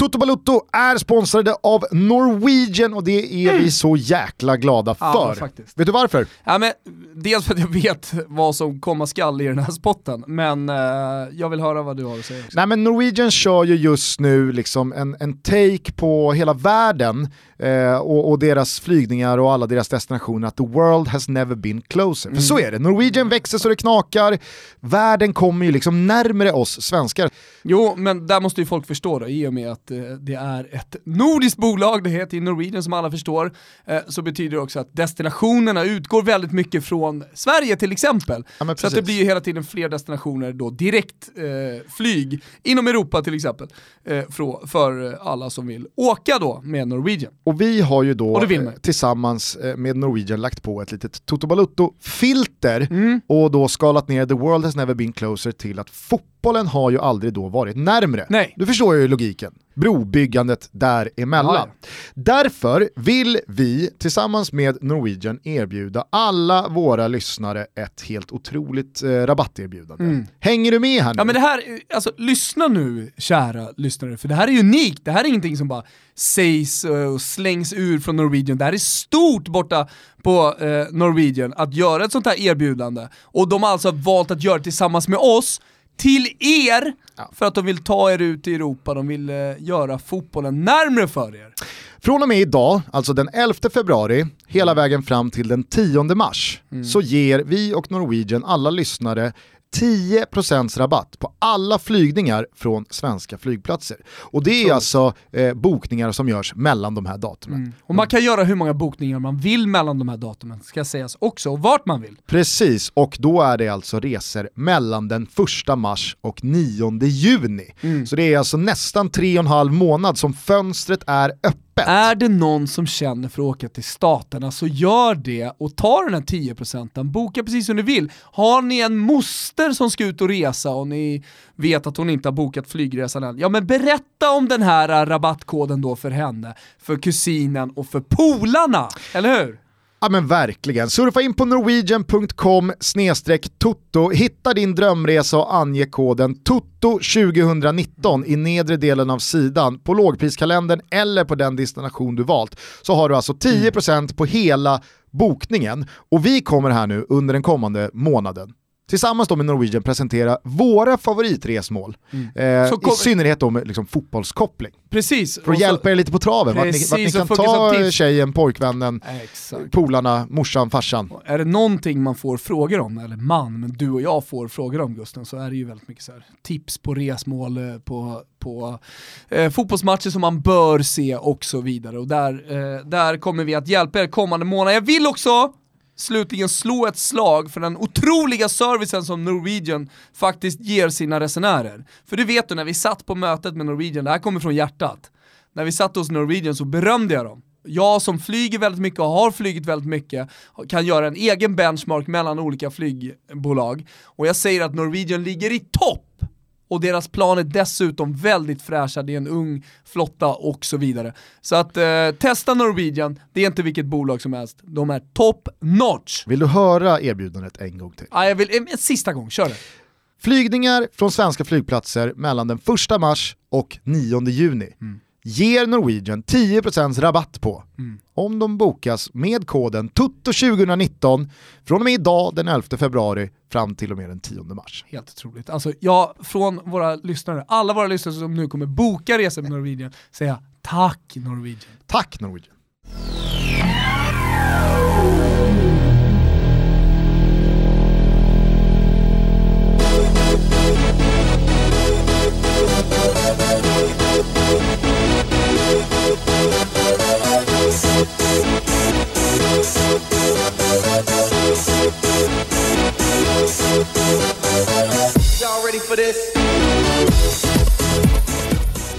Toto Balutto är sponsrade av Norwegian och det är vi så jäkla glada Ja, för. faktiskt. Vet du varför? Ja, men, dels för att jag vet vad som komma skall i den här spotten, men eh, jag vill höra vad du har att säga också. Nej men Norwegian kör ju just nu liksom en, en take på hela världen eh, och, och deras flygningar och alla deras destinationer att the world has never been closer. För så är det, Norwegian växer så det knakar, världen kommer ju liksom närmare oss svenskar. Jo, men där måste ju folk förstå då, i och med att eh, det är ett nordiskt bolag, det heter ju Norwegian som alla förstår, eh, så betyder det också att destinationerna utgår väldigt mycket från Sverige till exempel. Ja, så att det blir ju hela tiden fler destinationer då, direkt eh, flyg inom Europa till exempel, eh, för, för alla som vill åka då med Norwegian. Och vi har ju då eh, tillsammans med Norwegian lagt på ett litet Toto Balutto-filter Mm. och då skalat ner the world has never been closer till att fotbollen har ju aldrig då varit närmre. Nej. Du förstår ju logiken. Brobyggandet däremellan. Ja, Därför vill vi tillsammans med Norwegian erbjuda alla våra lyssnare ett helt otroligt eh, rabatterbjudande. Hänger du med här nu? Mm. Ja men det här, alltså lyssna nu kära lyssnare, för det här är unikt, det här är ingenting som bara sägs eh, och slängs ur från Norwegian, det här är stort borta på eh, Norwegian att göra ett sånt här erbjudande. Och de har alltså valt att göra det tillsammans med oss, till er, för att de vill ta er ut i Europa, de vill eh, göra fotbollen närmre för er. Från och med idag, alltså den 11 februari, hela vägen fram till den 10 mars, så ger vi och Norwegian alla lyssnare 10% rabatt på alla flygningar från svenska flygplatser. Och det är alltså eh, bokningar som görs mellan de här datumen. Och man kan göra hur många bokningar man vill mellan de här datumen, ska sägas också, och vart man vill. Precis, och då är det alltså resor mellan den 1 mars och 9 juni. Så det är alltså nästan tre och en halv månad som fönstret är öppet. Är det någon som känner för att åka till staterna så gör det och ta den här 10%, boka precis som ni vill. Har ni en moster som ska ut och resa och ni vet att hon inte har bokat flygresan än, ja men berätta om den här rabattkoden då för henne, för kusinen och för polarna, eller hur? Ja men verkligen. Surfa in på norwegian.com toto, hitta din drömresa och ange koden TOTO2019 i nedre delen av sidan på lågpriskalendern eller på den destination du valt. Så har du alltså 10% på hela bokningen och vi kommer här nu under den kommande månaden tillsammans då med Norwegian presentera våra favoritresmål. Eh, Så kom- I synnerhet då med liksom, fotbollskoppling. Precis. För att så- hjälpa er lite på traven, vart ni, vart ni kan ta tips. tjejen, pojkvännen, Exakt. polarna, morsan, farsan. Är det någonting man får frågor om, eller man, men du och jag får frågor om Gusten, så är det ju väldigt mycket så här, tips på resmål, eh, på, på eh, fotbollsmatcher som man bör se och så vidare. Och där, eh, där kommer vi att hjälpa er kommande månad. Jag vill också slutligen slå ett slag för den otroliga servicen som Norwegian faktiskt ger sina resenärer. För det vet du, när vi satt på mötet med Norwegian, det här kommer från hjärtat, när vi satt hos Norwegian så berömde jag dem. Jag som flyger väldigt mycket och har flugit väldigt mycket kan göra en egen benchmark mellan olika flygbolag. Och jag säger att Norwegian ligger i topp! Och deras plan är dessutom väldigt fräscha, det är en ung flotta och så vidare. Så att eh, testa Norwegian, det är inte vilket bolag som helst. De är top notch! Vill du höra erbjudandet en gång till? Ah, jag vill, en, en sista gång, kör det. Flygningar från svenska flygplatser mellan den 1 mars och 9 juni ger Norwegian 10% rabatt på om de bokas med koden TUTTO2019 från och med idag den 11 februari fram till och med den 10 mars. Helt otroligt. Alltså jag, från våra lyssnare, alla våra lyssnare som nu kommer boka resor med Norwegian, säger jag tack Norwegian. Tack Norwegian!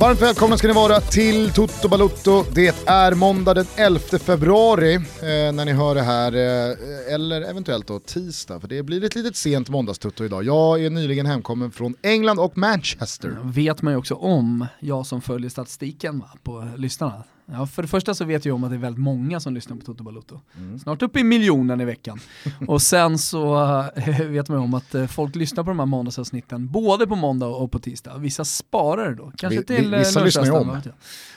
Varmt välkomna ska ni vara till Toto Balutto. Det är måndag den 11 februari eh, när ni hör det här, eh, eller eventuellt då tisdag, för det blir ett litet sent måndagstutto idag. Jag är nyligen hemkommen från England och Manchester. vet man ju också om, jag som följer statistiken va, på lyssnarna, Ja, för det första så vet jag om att det är väldigt många som lyssnar på Toto Balotto. Snart uppe i miljonen i veckan. och sen så äh, vet man ju om att äh, folk lyssnar på de här måndagsavsnitten både på måndag och på tisdag. Vissa sparar det då, kanske Vi- till äh, vissa lyssnar ju om.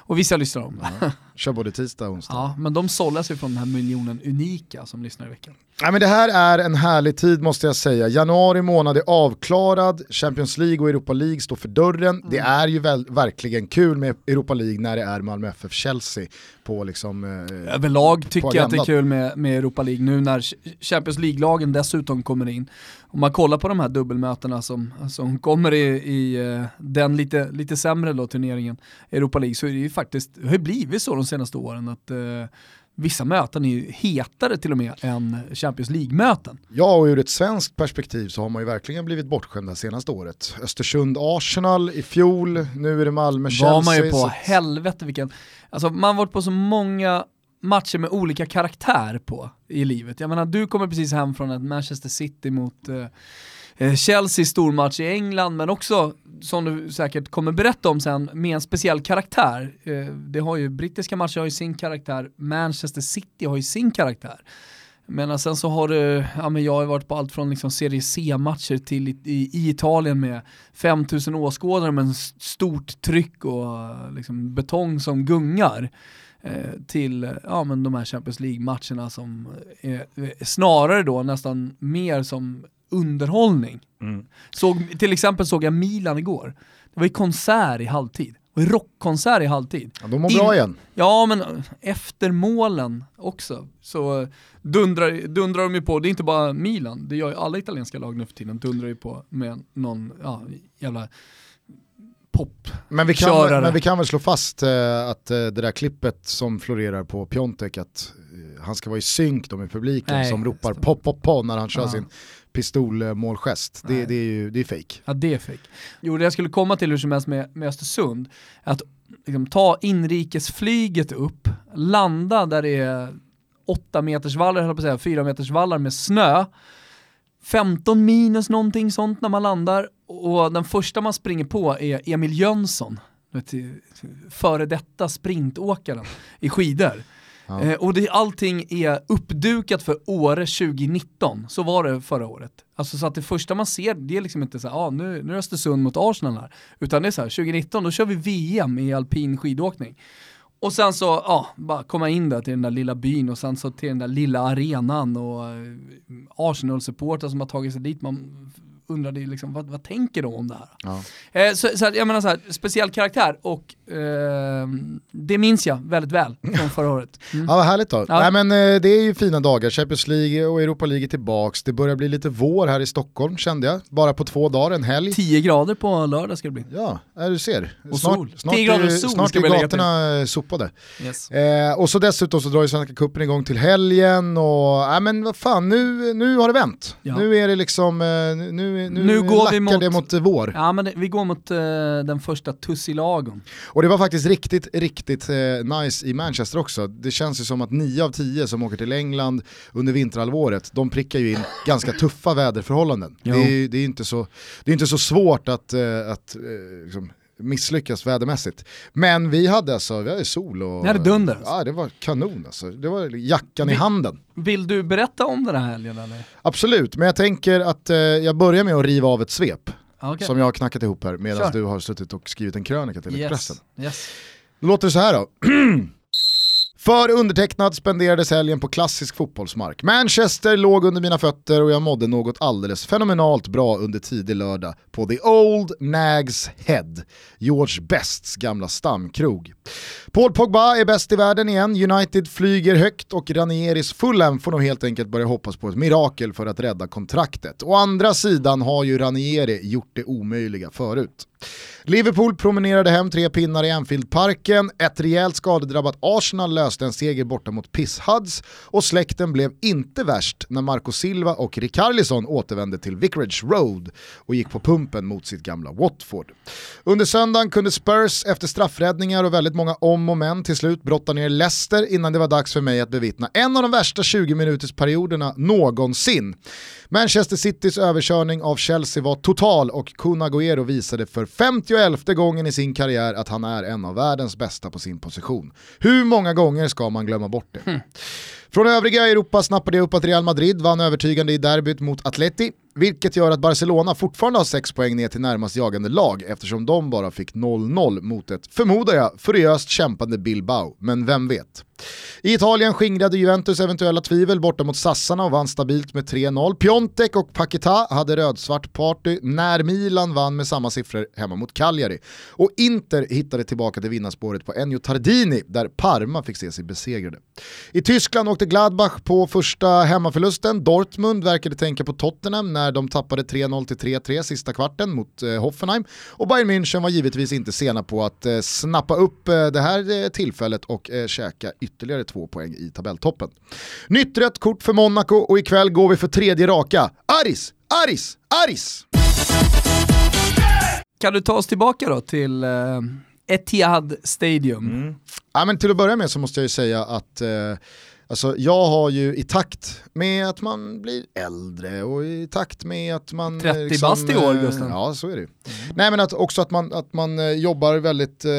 Och vissa lyssnar om. Ja. Kör både tisdag och onsdag. men de sållas ju från den här miljonen unika som lyssnar i veckan. Ja, men det här är en härlig tid måste jag säga. Januari månad är avklarad, Champions League och Europa League står för dörren. Det Mm. är ju väl, verkligen kul med Europa League när det är Malmö FF-Chelsea på liksom... Eh, Överlag tycker jag att det är kul med, med Europa League nu när Champions League-lagen dessutom kommer in. Om man kollar på de här dubbelmötena som, som kommer i, i eh, den lite, lite sämre då, turneringen, Europa League, så är det ju faktiskt, det har ju blivit så de senaste åren att eh, vissa möten är ju hetare till och med än Champions League-möten. Ja, och ur ett svenskt perspektiv så har man ju verkligen blivit bortskämd det senaste året. Östersund-Arsenal i fjol, nu är det Malmö-Chelsea. var man ju på, så- helvete vilken, alltså man har varit på så många matcher med olika karaktär på i livet. Jag menar du kommer precis hem från ett Manchester City mot eh, eh Chelsea stormatch i England men också som du säkert kommer berätta om sen med en speciell karaktär. Eh, det har ju, brittiska matcher har ju sin karaktär, Manchester City har ju sin karaktär. Men eh, sen så har du, ja men jag har varit på allt från liksom Serie C-matcher till i, i, i Italien med 5000 åskådare med stort tryck och eh, liksom betong som gungar. Eh, till eh, ja, men de här Champions League-matcherna som är, är snarare då nästan mer som underhållning. Mm. Såg, till exempel såg jag Milan igår. Det var ju konsert i halvtid. Ju rockkonsert i halvtid. Ja, de mår bra In- igen. Ja, men efter målen också så dundrar, dundrar de ju på, det är inte bara Milan, det gör ju alla italienska lag nu för tiden, dundrar ju på med någon ja, jävla pop. Men vi, kan, Körare. men vi kan väl slå fast eh, att eh, det där klippet som florerar på Piontek, att eh, han ska vara i synk då med publiken Nej, som ropar pop pop pop när han kör Ja. sin pistolmålgest. Det, det är ju det är fake. Ja det är fake. Jo det jag skulle komma till hur som helst med, med Östersund, att liksom, ta inrikesflyget upp, landa där det är 8 meters vallar, höll på att säga, 4 meters vallar med snö, 15 minus någonting sånt när man landar och den första man springer på är Emil Jönsson, före detta sprintåkaren i skidor. Ja. Eh, och det, allting är uppdukat för Åre 2019, så var det förra året. Alltså så att det första man ser, det är liksom inte så här, ah, nu, nu är Östersund mot Arsenal här. Utan det är så här, 2019 då kör vi VM i alpin skidåkning. Och sen så, ja, bara komma in där till den där lilla byn och sen så till den där lilla arenan och eh, Arsenal-supportrar som har tagit sig dit. Man undrade ju liksom, vad, vad tänker de om det här? Ja. Eh, så, så att, jag menar så här, speciell karaktär och eh, det minns jag väldigt väl från förra året. Mm. Ja vad härligt då. Ja. Nej, men, eh, det är ju fina dagar, Champions League och Europa League är tillbaks. Det börjar bli lite vår här i Stockholm kände jag, bara på två dagar, en helg. 10 grader på lördag ska det bli. Ja, ja, du ser. Och snart, sol. Snart, 10 grader sol snart ska är gatorna eh, sopade. Yes. Eh, och så dessutom så drar ju Svenska Cupen igång till helgen och, nej men vad fan, nu, nu har det vänt. Ja. Nu är det liksom, eh, nu, nu, Nu går vi mot- det mot vår. Ja men det, vi går mot eh, den första tussilagon. Och det var faktiskt riktigt, riktigt eh, nice i Manchester också. Det känns ju som att 9 av 10 som åker till England under vinterhalvåret, de prickar ju in ganska tuffa väderförhållanden. Det är, det är inte så, det är inte så svårt att, eh, att liksom, misslyckas vädermässigt. Men vi hade alltså, vi hade sol och... Ni hade dunder, alltså. Ja det var kanon alltså. Det var jackan i Vi- handen. Vill du berätta om den här helgen eller? Absolut, men jag tänker att eh, jag börjar med att riva av ett svep okej. som jag har knackat ihop här medan du har suttit och skrivit en krönika till Expressen. Yes. yes. Då låter det så här då. För undertecknad spenderades helgen på klassisk fotbollsmark. Manchester låg under mina fötter och jag mådde något alldeles fenomenalt bra under tidig lördag på The Old Nags Head, George Bests gamla stamkrog. Paul Pogba är bäst i världen igen, United flyger högt och Ranieris Fulham får nog helt enkelt börja hoppas på ett mirakel för att rädda kontraktet. Å andra sidan har ju Ranieri gjort det omöjliga förut. Liverpool promenerade hem tre pinnar i Anfieldparken, ett rejält skadedrabbat Arsenal löste en seger borta mot Pisshuds och släkten blev inte värst när Marco Silva och Rikarlison återvände till Vicarage Road och gick på pumpen mot sitt gamla Watford. Under söndagen kunde Spurs efter straffräddningar och väldigt många om och men till slut brotta ner Leicester innan det var dags för mig att bevittna en av de värsta 20 minuters perioderna någonsin. Manchester Citys överkörning av Chelsea var total och Kun Agüero visade för 51 gången i sin karriär att han är en av världens bästa på sin position. Hur många gånger ska man glömma bort det? Hm. Från övriga Europa snappade jag upp att Real Madrid vann övertygande i derbyt mot Atleti, vilket gör att Barcelona fortfarande har 6 poäng ner till närmast jagande lag eftersom de bara fick 0-0 mot ett, förmodar jag, furiöst kämpande Bilbao, men vem vet. I Italien skingrade Juventus eventuella tvivel borta mot Sassarna och vann stabilt med 3-0. Piontek och Paquetá hade rödsvart party när Milan vann med samma siffror hemma mot Cagliari. Och Inter hittade tillbaka till vinnarspåret på Ennio Tardini där Parma fick se sig besegrade. I Tyskland åkte Gladbach på första hemmaförlusten. Dortmund verkade tänka på Tottenham när de tappade 3-0 till 3-3 sista kvarten mot eh, Hoffenheim. Och Bayern München var givetvis inte sena på att eh, snappa upp eh, det här tillfället och eh, käka ytterligare två poäng i tabelltoppen. Nytt rött kort för Monaco och ikväll går vi för tredje raka. Aris, Aris, Aris! Kan du ta oss tillbaka då till eh, Etihad Stadium? Ja, men till att börja med så måste jag ju säga att eh, alltså, jag har ju i takt med att man blir äldre och i takt med att man... 30 bast i år, eh, Gusten. Ja, så är det ju. Nej men att, också att man, att man eh, jobbar väldigt eh,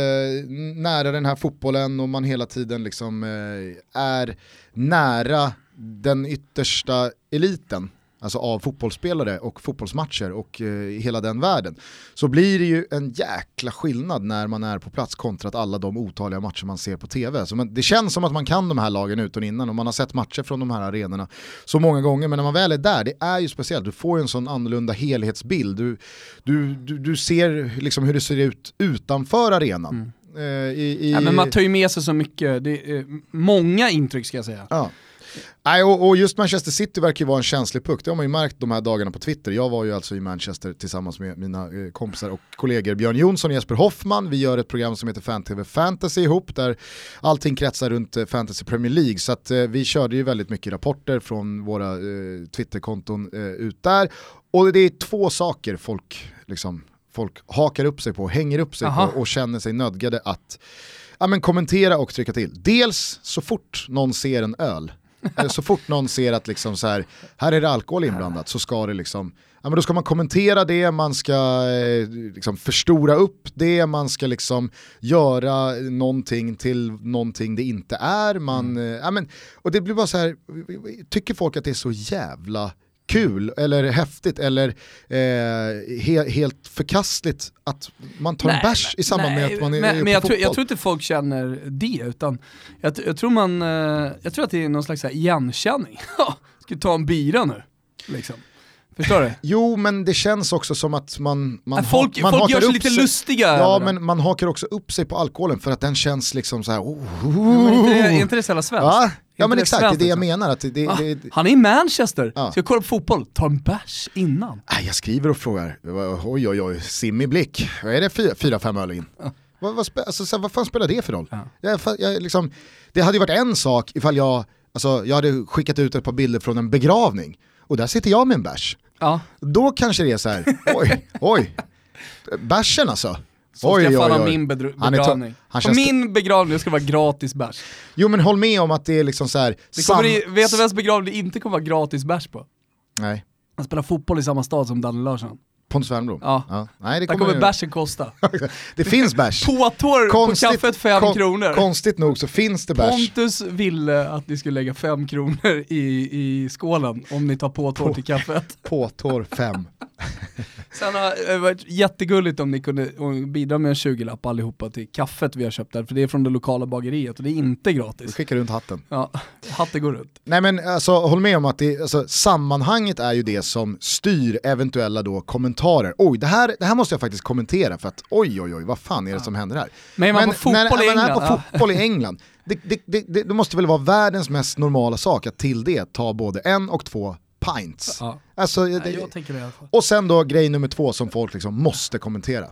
nära den här fotbollen och man hela tiden liksom eh, är nära den yttersta eliten alltså av fotbollsspelare och fotbollsmatcher och eh, hela den världen, så blir det ju en jäkla skillnad när man är på plats kontra att alla de otaliga matcher man ser på tv. Så man, det känns som att man kan de här lagen utan innan och man har sett matcher från de här arenorna så många gånger, men när man väl är där, det är ju speciellt, du får ju en sån annorlunda helhetsbild. Du, du, du, du ser liksom hur det ser ut utanför arenan. Eh, i, i, Ja, men man tar ju med sig så mycket, det är, många intryck ska jag säga. Ja. Nej, och, och just Manchester City verkar ju vara en känslig puck, det har man ju märkt de här dagarna på Twitter. Jag var ju alltså i Manchester tillsammans med mina eh, kompisar och kollegor Björn Jonsson och Jesper Hoffman. Vi gör ett program som heter Fan-TV Fantasy ihop där allting kretsar runt eh, Fantasy Premier League. Så att, eh, vi körde ju väldigt mycket rapporter från våra eh, Twitterkonton eh, ut där. Och det är två saker folk, liksom, folk hakar upp sig på, hänger upp sig Aha. på och känner sig nödgade att ja, men kommentera och trycka till. Dels så fort någon ser en öl, så fort någon ser att liksom så här, här är det alkohol inblandat så ska det liksom, ja men då ska man kommentera det, man ska eh, liksom förstora upp det, man ska liksom göra någonting till någonting det inte är, man, eh, ja men, och det blir bara så här, tycker folk att det är så jävla kul eller häftigt eller eh, he helt förkastligt att man tar en bärs i samband med nej, att man är, men, är men jag, tror, jag tror inte folk känner det, utan jag, jag, tror man, eh, jag tror att det är någon slags igenkänning. Ska ta en bira nu? Liksom. Förstår du? Jo men det känns också som att man, man, Att folk man folk gör sig lite lustiga Ja men man hakar också upp sig på alkoholen för att den känns liksom så här. Oh, Men är inte det, är inte det så jävla svenskt? Ja, men exakt, det är det jag menar. Att det, det, Ah, det, Han är i Manchester, Ja. ska jag kolla på fotboll? Ta en bärs innan. Nej, jag skriver och frågar, oj oj oj, simmig blick, vad är det fyra, fem öl in? Vad, vad, spe, alltså, vad fan spelar det för roll? Ja. Jag, jag, liksom, det hade ju varit en sak ifall jag, alltså, jag hade skickat ut ett par bilder från en begravning och där sitter jag med en bärs. Då kanske det är så här, oj, oj, bärsen alltså. Så oj, ska jag fan ha min begravning. han På min begravning ska det vara gratis bärs. Jo men håll med om att det är liksom så här, Det kommer i, vet du vems begravning det inte kommer vara gratis bärs på? Nej, Han spelar fotboll i samma stad som Danne Larsson. Pontus Wernbloom? Ja. Nej, det Där kommer, bärsen kosta. det finns bärs. Påtår på kaffet fem kon- kronor. Konstigt nog så finns det bärs. Pontus ville att ni skulle lägga fem kronor i, i skålen om ni tar påtår till kaffet. Påtår 5. Sen har det varit jättegulligt om ni kunde bidra med en 20-lapp allihopa till kaffet vi har köpt där, för det är från det lokala bageriet och det är inte gratis. skickar runt hatten. Ja, hatten går runt. Nej men alltså håll med om att det, alltså, sammanhanget är ju det som styr eventuella då kommentarer. Oj, det här, det här måste jag faktiskt kommentera för att oj oj oj, vad fan är det som händer här? Men man på fotboll när, i när England, på ja. fotboll i England, det, det, det, det, måste väl vara världens mest normala sak att till det ta både en och två pints. Ja. Alltså, Nej, det, fall. och sen då grej nummer två som folk liksom måste kommentera.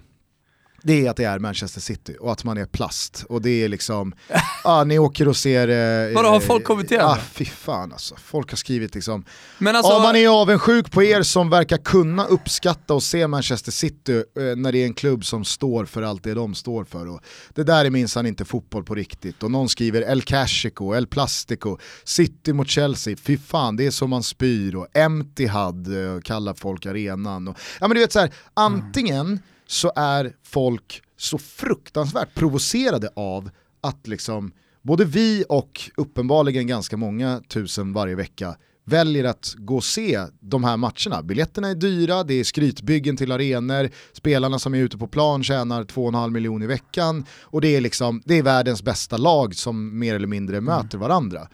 Det är att det är Manchester City och att man är plast. Och det är liksom, ah, ni åker och ser... Eh, Vadå, har folk kommenterat Ah, fy fan alltså. Folk har skrivit liksom, Men alltså, ja man är avundsjuk på er som verkar kunna uppskatta och se Manchester City eh, när det är en klubb som står för allt det de står för. Och det där är minsann inte fotboll på riktigt. Och någon skriver El Clasico, El Plastico, City mot Chelsea, fy fan det är som man spyr och Empty Had eh, kallar folk arenan. Och, ja men du vet så här, antingen så är folk så fruktansvärt provocerade av att liksom både vi och uppenbarligen ganska många tusen varje vecka väljer att gå och se de här matcherna. Biljetterna är dyra, det är skrytbyggen till arenor, spelarna som är ute på plan tjänar 2,5 miljoner i veckan och det är, liksom, det är världens bästa lag som mer eller mindre möter varandra.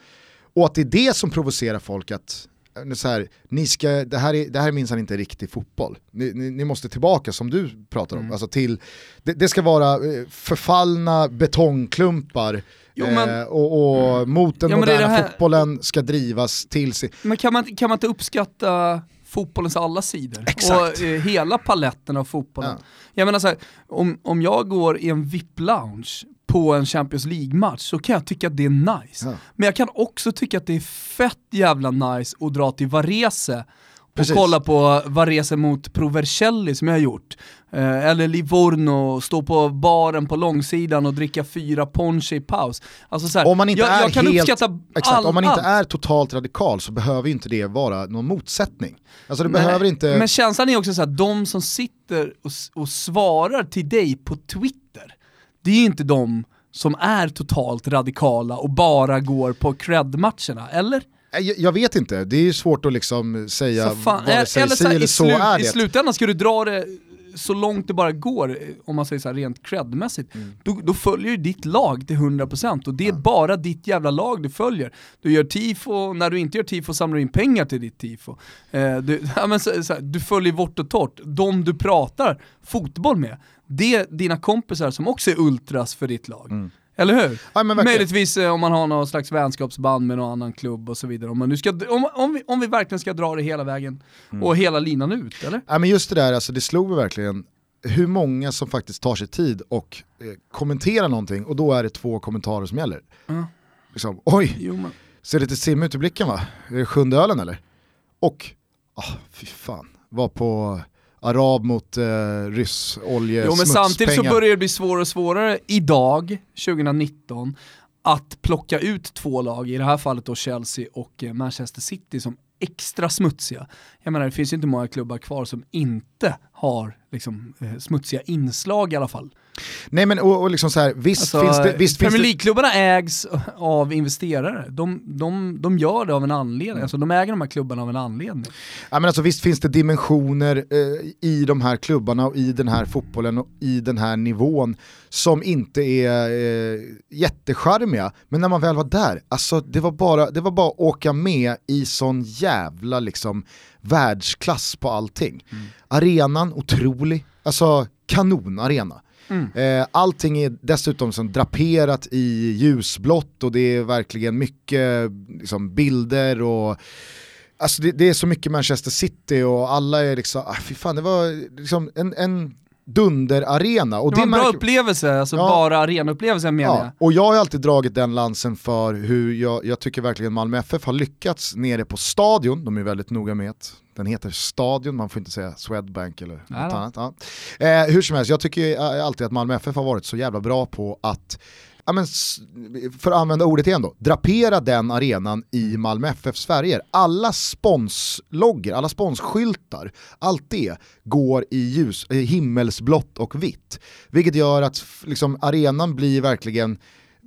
Och att det är det som provocerar folk att så här, ni ska, det här är, det här är minsann inte riktig fotboll. Ni, ni, ni, måste tillbaka som du pratar om, mm. alltså till, det, det, ska vara eh, förfallna betongklumpar jo, men, eh, och, och mm. mot den ja, moderna här... fotbollen ska drivas till sig. Men kan man, kan man inte uppskatta fotbollens alla sidor. Exakt. Och eh, hela paletten av fotbollen. Ja. Jag menar så här, om, om jag går i en VIP-lounge på en Champions League-match så kan jag tycka att det är nice. Ja. Men jag kan också tycka att det är fett jävla nice att dra till Varese och Precis. kolla på Varese mot Provercelli som jag har gjort. Eh, eller Livorno, stå på baren på långsidan och dricka fyra ponche i paus. Alltså så här, om man inte jag, är jag kan helt, uppskatta exakt, all, Om man inte är totalt radikal så behöver inte det vara någon motsättning. Alltså det Nej, behöver inte... Men känslan är också så här, de som sitter och, och svarar till dig på Twitter, det är inte de som är totalt radikala och bara går på cred-matcherna, eller? Jag, jag, vet inte, det är svårt att liksom säga fan, vare sig eller så, eller så är det. I slutändan ska du dra det så långt det bara går, om man säger så här rent credmässigt, mm. då, då, följer ju ditt lag till 100% och det är ja. bara ditt jävla lag du följer. Du gör tifo, när du inte gör tifo samlar du in pengar till ditt tifo. Eh, du, ja, men så, så här, du följer vårt och torrt, de du pratar fotboll med, det är dina kompisar som också är ultras för ditt lag. Mm. Eller hur? Ja, Möjligtvis eh, om man har någon slags vänskapsband med någon annan klubb och så vidare. Om, man nu ska, om, om, vi, om vi verkligen ska dra det hela vägen mm. och hela linan ut, eller? Ja, men just det där, alltså, det slog mig verkligen hur många som faktiskt tar sig tid och eh, kommenterar någonting och då är det två kommentarer som gäller. Mm. Liksom, oj, jo, man... ser lite sim ut i blicken va? Är det sjunde ölen eller? Och, ah, fy fan, var på arab mot eh, ryss, olje, Jo men samtidigt så börjar det bli svårare och svårare idag, 2019, att plocka ut två lag, i det här fallet då Chelsea och eh, Manchester City som extra smutsiga. Jag menar det finns ju inte många klubbar kvar som inte har liksom, eh, smutsiga inslag i alla fall. Nej men och, och liksom så här, visst alltså, finns det... Visst Premier League-klubbarna ägs av investerare. De, de, de gör det av en anledning, mm. alltså, de äger de här klubbarna av en anledning. Ja, men alltså, visst finns det dimensioner eh, i de här klubbarna och i den här fotbollen och i den här nivån som inte är eh, jättecharmiga. Men när man väl var där, alltså det var bara, det var bara att åka med i sån jävla liksom världsklass på allting. Mm. Arenan, otrolig, alltså kanonarena. Mm. Eh, allting är dessutom som draperat i ljusblått och det är verkligen mycket liksom, bilder och Alltså det, det, är så mycket Manchester City och alla är liksom, ah, fy fan det var liksom en, en dunderarena. Och det var en bra upplevelse, alltså ja. bara arenaupplevelsen menar ja. jag. Och jag har alltid dragit den lansen för hur jag, jag tycker verkligen Malmö FF har lyckats nere på stadion, de är väldigt noga med att den heter Stadion, man får inte säga Swedbank eller något annat. Ja. Eh, hur som helst, jag tycker alltid att Malmö FF har varit så jävla bra på att ja, men, för att använda ordet igen då, drapera den arenan i Malmö FFs färger. Alla sponsloggor, alla sponsskyltar, allt det går i ljus, himmelsblått och vitt. Vilket gör att liksom, arenan blir verkligen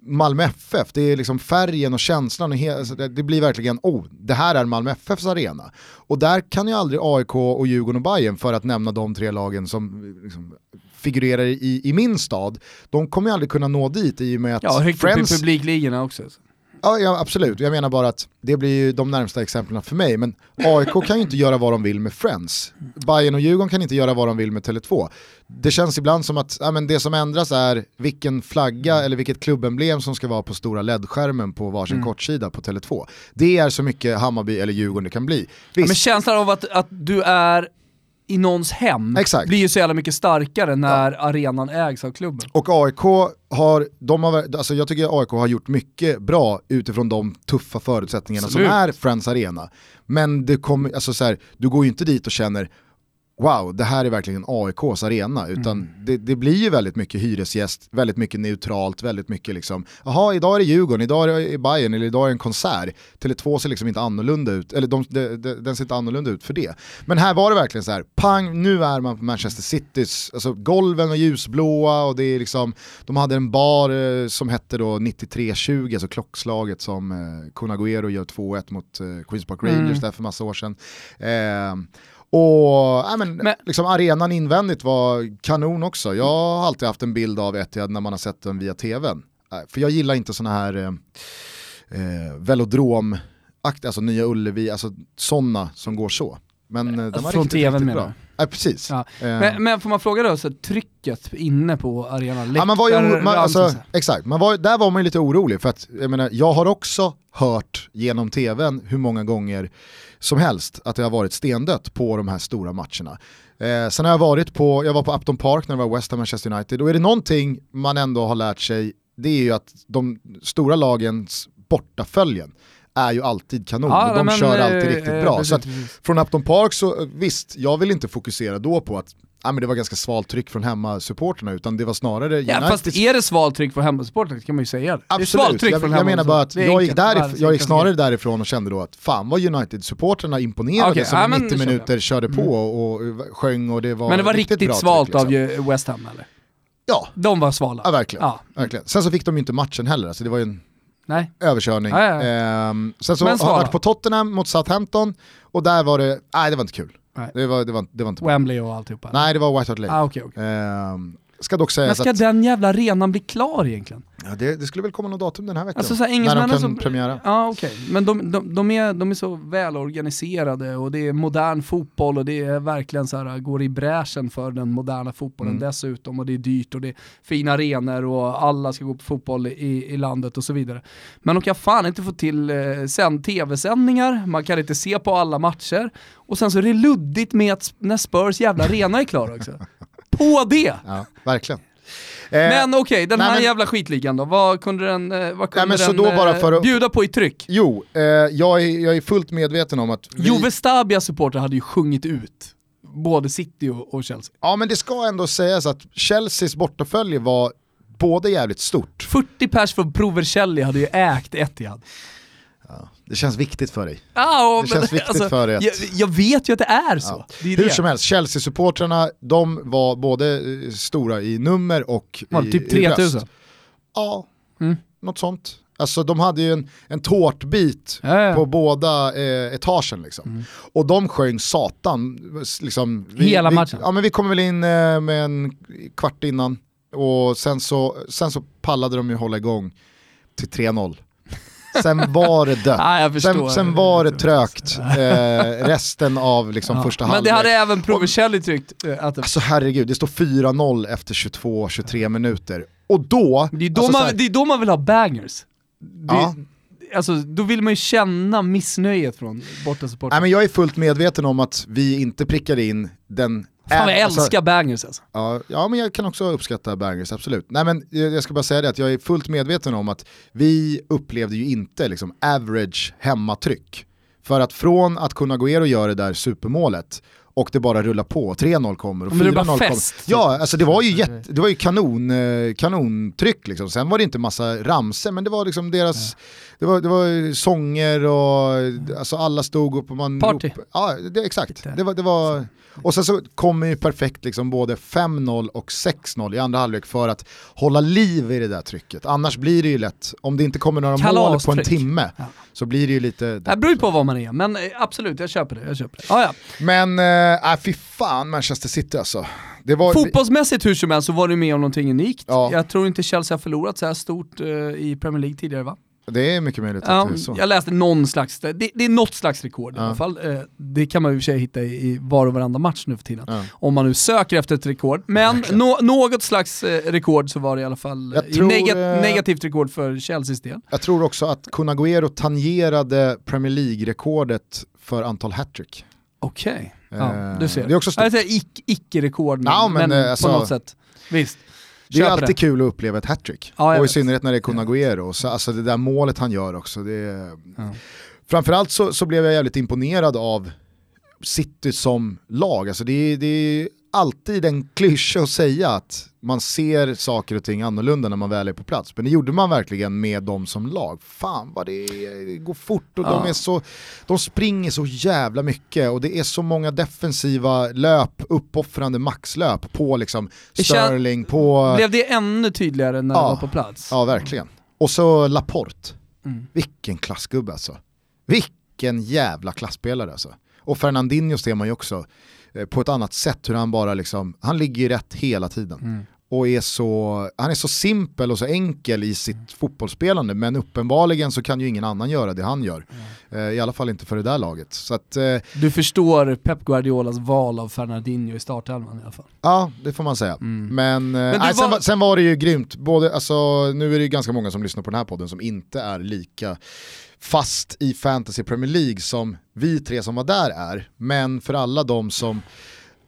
Malmö FF, det är liksom färgen och känslan, och alltså det blir verkligen, oh, det här är Malmö FFs arena. Och där kan ju aldrig AIK och Djurgården och Bayern för att nämna de tre lagen som liksom figurerar i, i min stad, de kommer ju aldrig kunna nå dit i och med att ja, högt Friends... upp i publikligorna också. Ja, ja, absolut, jag menar bara att det blir ju de närmsta exemplen för mig, men AIK kan ju inte göra vad de vill med Friends. Bayern och Djurgården kan inte göra vad de vill med Tele2. Det känns ibland som att ja, men det som ändras är vilken flagga eller vilket klubbemblem som ska vara på stora LED-skärmen på varsin mm. kortsida på Tele2. Det är så mycket Hammarby eller Djurgården det kan bli. Ja, men känslan av att, att du är i någons hem Exakt. blir ju så jävla mycket starkare när ja. arenan ägs av klubben. Och AIK har, de har, alltså jag tycker AIK har gjort mycket bra utifrån de tuffa förutsättningarna Absolut. som är Friends Arena. Men det kommer, alltså så här, du går ju inte dit och känner wow, det här är verkligen AIKs arena, utan Mm. det, det blir ju väldigt mycket hyresgäst, väldigt mycket neutralt, väldigt mycket liksom, jaha idag är det Djurgården, idag är det Bayern eller idag är det en konsert. Tele2 ser liksom inte annorlunda ut, eller de, de, de, den ser inte annorlunda ut för det. Men här var det verkligen så här, pang, nu är man på Manchester Citys, alltså golven var ljusblåa och det är liksom, de hade en bar eh, som hette då 9320, alltså klockslaget som eh, Kun Agüero gör 2-1 mot eh, Queens Park Rangers Mm. där för massa år sedan. Eh, och ja, men, Men- liksom arenan invändigt var kanon också. Jag har alltid haft en bild av Etihad när man har sett den via tvn. För jag gillar inte sådana här eh, eh, velodrom alltså Nya Ullevi, alltså sådana som går så. Men eh, den var Från riktigt, TVn riktigt bra. Ja, precis. Ja. Eh, Men, men får man fråga då, så trycket inne på arenan? Ja, man var ju, man, alltså, exakt, man var, där var man ju lite orolig för att jag, menar, jag har också hört genom tvn hur många gånger som helst att det har varit stendött på de här stora matcherna. Eh, sen har jag varit på, jag var på Upton Park när det var West Ham Manchester United och är det någonting man ändå har lärt sig det är ju att de stora lagens bortaföljen är ju alltid kanon Ja, de men, kör eh, alltid riktigt eh, bra. så att, från Upton Park så eh, visst, jag vill inte fokusera då på att ja, men det var ganska svalt tryck från hemmasupporterna utan det var snarare Ja, Uniteds fast är det svalt tryck från hemmasupportrarna kan man ju säga det. det är svalt Absolut, tryck jag, från jag menar bara att jag gick, därif- jag gick snarare därifrån och kände då att fan vad United-supporterna imponerade Okej, som ja, i men 90 det minuter körde på och, och sjöng och det var Men det var riktigt, bra svalt tryck, av liksom. ju West Ham eller? Ja, De var svala. ja verkligen. Ja. verkligen. Sen så fick de ju inte matchen heller, alltså det var ju en Nej. överkörning. Ja, ja. Ehm, sen så Men har jag svala. varit på Tottenham mot Southampton och där var det, nej det var inte kul. Nej. Det var, det var, det var inte bra. Wembley och alltihopa. Nej det var White Hart Lane. Ah, okej, okej. Ehm, ska dock Men sägas ska att den jävla arenan bli klar egentligen? ja, det, det skulle väl komma något datum den här veckan. Alltså så här, när de kan som... premiära. Ja okej, men de, de, de, är, de är så välorganiserade och det är modern fotboll och det är verkligen så här, går i bräschen för den moderna fotbollen Mm. dessutom och det är dyrt och det är fina arenor och alla ska gå på fotboll i, i landet och så vidare. Men de kan fan inte få till eh, sen tv-sändningar, man kan inte se på alla matcher och sen så är det luddigt med att när Spurs jävla arena är klar också. På det! Ja, verkligen. Eh, Men okej, den nej, här men- jävla skitligan då, vad kunde den, eh, vad kunde så den bara eh, att- bjuda på i tryck? Jo, eh, jag, är, jag är fullt medveten om att vi, Juve Stabias supporter hade ju sjungit ut både City och, och Chelsea. Ja men det ska ändå sägas att Chelseas bortafölje var både jävligt stort, 40 pers från Provercelli hade ju ägt Etihad. Det känns viktigt för dig. Ah, Det känns viktigt för dig att- jag, jag vet ju att det är så. Ja. Det är Hur det. som helst, Chelsea-supportrarna de var både eh, stora i nummer och Var det i, typ i röst. 3000? Ja, Mm. något sånt. Alltså de hade ju en, en tårtbit Ja, ja. på båda eh, etagen liksom. Mm. Och de sjöng satan. Liksom, Hela vi, matchen? Ja men vi kom väl in eh, med en kvart innan och sen så, sen så pallade de ju hålla igång till 3-0. Sen var det dött. Förstår. sen, sen var det trögt eh, resten av liksom, Ja. första Men det halvlek. hade även Provercelli tryckt. eh, Att det, Alltså herregud, det står 4-0 efter 22-23 minuter. Och då... det, är då alltså, så man, här- det är då man vill ha bangers. Det, Ja. Alltså, då vill man ju känna missnöjet från bortasupportrarna. Jag är fullt medveten om att vi inte prickade in den... Fan jag alltså, älskar bangers alltså. Ja, ja, men jag kan också uppskatta bangers, absolut. Nej, men jag ska bara säga det att jag är fullt medveten om att vi upplevde ju inte liksom average hemmatryck. För att från att kunna gå er och göra det där supermålet och det bara rullar på, 3-0 kommer och Men det är 4-0 bara kommer. Ja, alltså det var ju, jätte, det var ju kanon, eh, kanontryck liksom. Sen var det inte massa ramser, men det var liksom deras, det, var, det var sånger och alltså alla stod upp och man... Party. Rop, ja, det, exakt. Det var, det var, och sen så kommer ju perfekt liksom både 5-0 och 6-0 i andra halvlek för att hålla liv i det där trycket. Annars blir det ju lätt, om det inte kommer några mål på en timme, Ja. så blir det ju lite... Det beror ju på vad man är, men eh, absolut, jag köper det. Jag köper det. Ah, ja. Men, äh, fy fan Manchester City alltså. Det var, Fotbollsmässigt hur som helst så var du med om någonting unikt. Ja. Jag tror inte Chelsea har förlorat så här stort eh, i Premier League tidigare va? Det är mycket möjligt Ja, att det är så. jag läste någon slags, det, det är något slags rekord i Ja. alla fall. Eh, det kan man ju i och för sig hitta i, i var och varenda match nu för tiden. Ja. Om man nu söker efter ett rekord. Men nå- något slags eh, rekord så var det i alla fall i tror, nega- eh, negativt rekord för Chelseas del. Jag tror också att Kun Agüero tangerade Premier League-rekordet för antal hattrick. Okej, Eh, ja, du ser. det är också stort. Ic- icke-rekord, men, men, eh, alltså- på något sätt. Visst. Det är alltid kul att uppleva ett hattrick. Ja, och i synnerhet när det är Kun Agüero. Så, alltså det där målet han gör också. Det är... Ja. Framförallt så, så blev jag jävligt imponerad av City som lag. Alltså det, är, det är alltid en klyscha att säga att man ser saker och ting annorlunda när man väl är på plats. Men det gjorde man verkligen med dem som lag. Fan vad det, det går fort och ja. de, är så, de springer så jävla mycket och det är så många defensiva löp, uppoffrande maxlöp på liksom Sterling, på... Blev det ännu tydligare när ja, de var på plats? Ja, verkligen. Och så Laporte. Mm. Vilken klassgubbe alltså. Vilken jävla klassspelare alltså. Och Fernandinho ser man ju också på ett annat sätt hur han bara liksom, han ligger rätt hela tiden. Mm. Och är så, han är så simpel och så enkel i sitt mm. fotbollsspelande men uppenbarligen så kan ju ingen annan göra det han gör. Mm. I alla fall inte för det där laget. Så att, eh, du förstår Pep Guardiolas val av Fernandinho i startelvan i alla fall? Ja, det får man säga. Mm. Men, men nej, var... sen, sen, var det ju grymt, Både, alltså, nu är det ju ganska många som lyssnar på den här podden som inte är lika fast i Fantasy Premier League som vi tre som var där är. Men för alla de som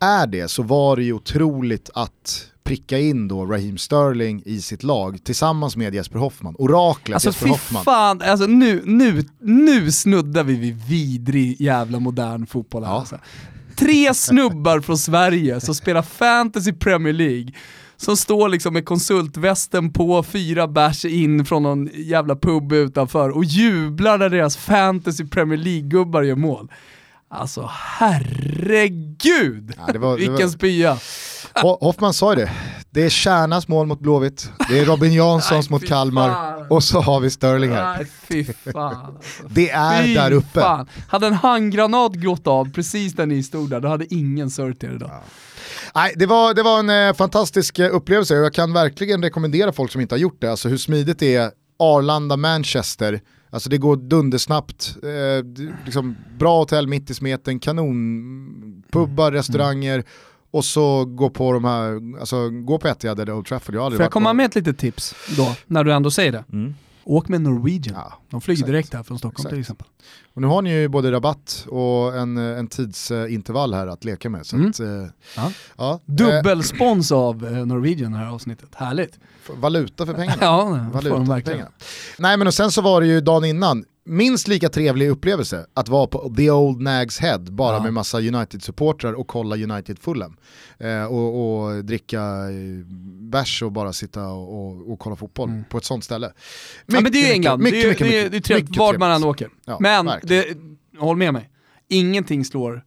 är det så var det ju otroligt att pricka in då Raheem Sterling i sitt lag tillsammans med Jesper Hoffman, oraklet alltså, Jesper Hoffman. Fan, alltså nu, nu, nu snuddar vi vid vidrig jävla modern fotboll här ja. alltså. Tre snubbar från Sverige som spelar fantasy Premier League som står liksom med konsultvästen på, fyra bärs in från någon jävla pub utanför och jublar när deras fantasy Premier League-gubbar gör mål. Alltså herregud! Ja, det var, Vilken det var... spya! Hoffman sa ju det, det är Kärnas mål mot Blåvitt, det är Robin Janssons mot Kalmar och så har vi Sterling här. Nej, fy fan, alltså. Det är fy där uppe. Fan. Hade en handgranat gått av precis där ni stod där, då hade ingen sörjt er idag. Ja. Nej, det var, det var en eh, fantastisk eh, upplevelse. Och jag kan verkligen rekommendera folk som inte har gjort det, alltså hur smidigt det är. Arlanda-Manchester, Alltså det går dundersnabbt, eh, liksom bra hotell mitt i smeten, kanon, pubbar, mm. restauranger. Och så gå på de här, alltså gå på Etihad eller Old Trafford. Jag Får jag komma med ett litet tips då, när du ändå säger det? Mm. Åk med Norwegian. Ja, de flyger exakt. direkt här från Stockholm exakt. till exempel. Och nu har ni ju både rabatt och en, en tidsintervall här att leka med. Så mm. att, eh, ja. Ja. Dubbelspons av eh, Norwegian det här avsnittet, härligt. Valuta för pengarna. ja, Valuta för pengarna. Nej men och sen så var det ju dagen innan, minst lika trevlig upplevelse att vara på The Old Nags Head bara ja. med massa United-supportrar och kolla United Fulham. Eh, och, och, dricka eh, bärs och bara sitta och, och, kolla fotboll mm. på ett sånt ställe. Mycket, ja men det är England, mycket, det, är, mycket, det, är, det är trevligt vart man än åker. Ja, men, det, håll med mig, ingenting slår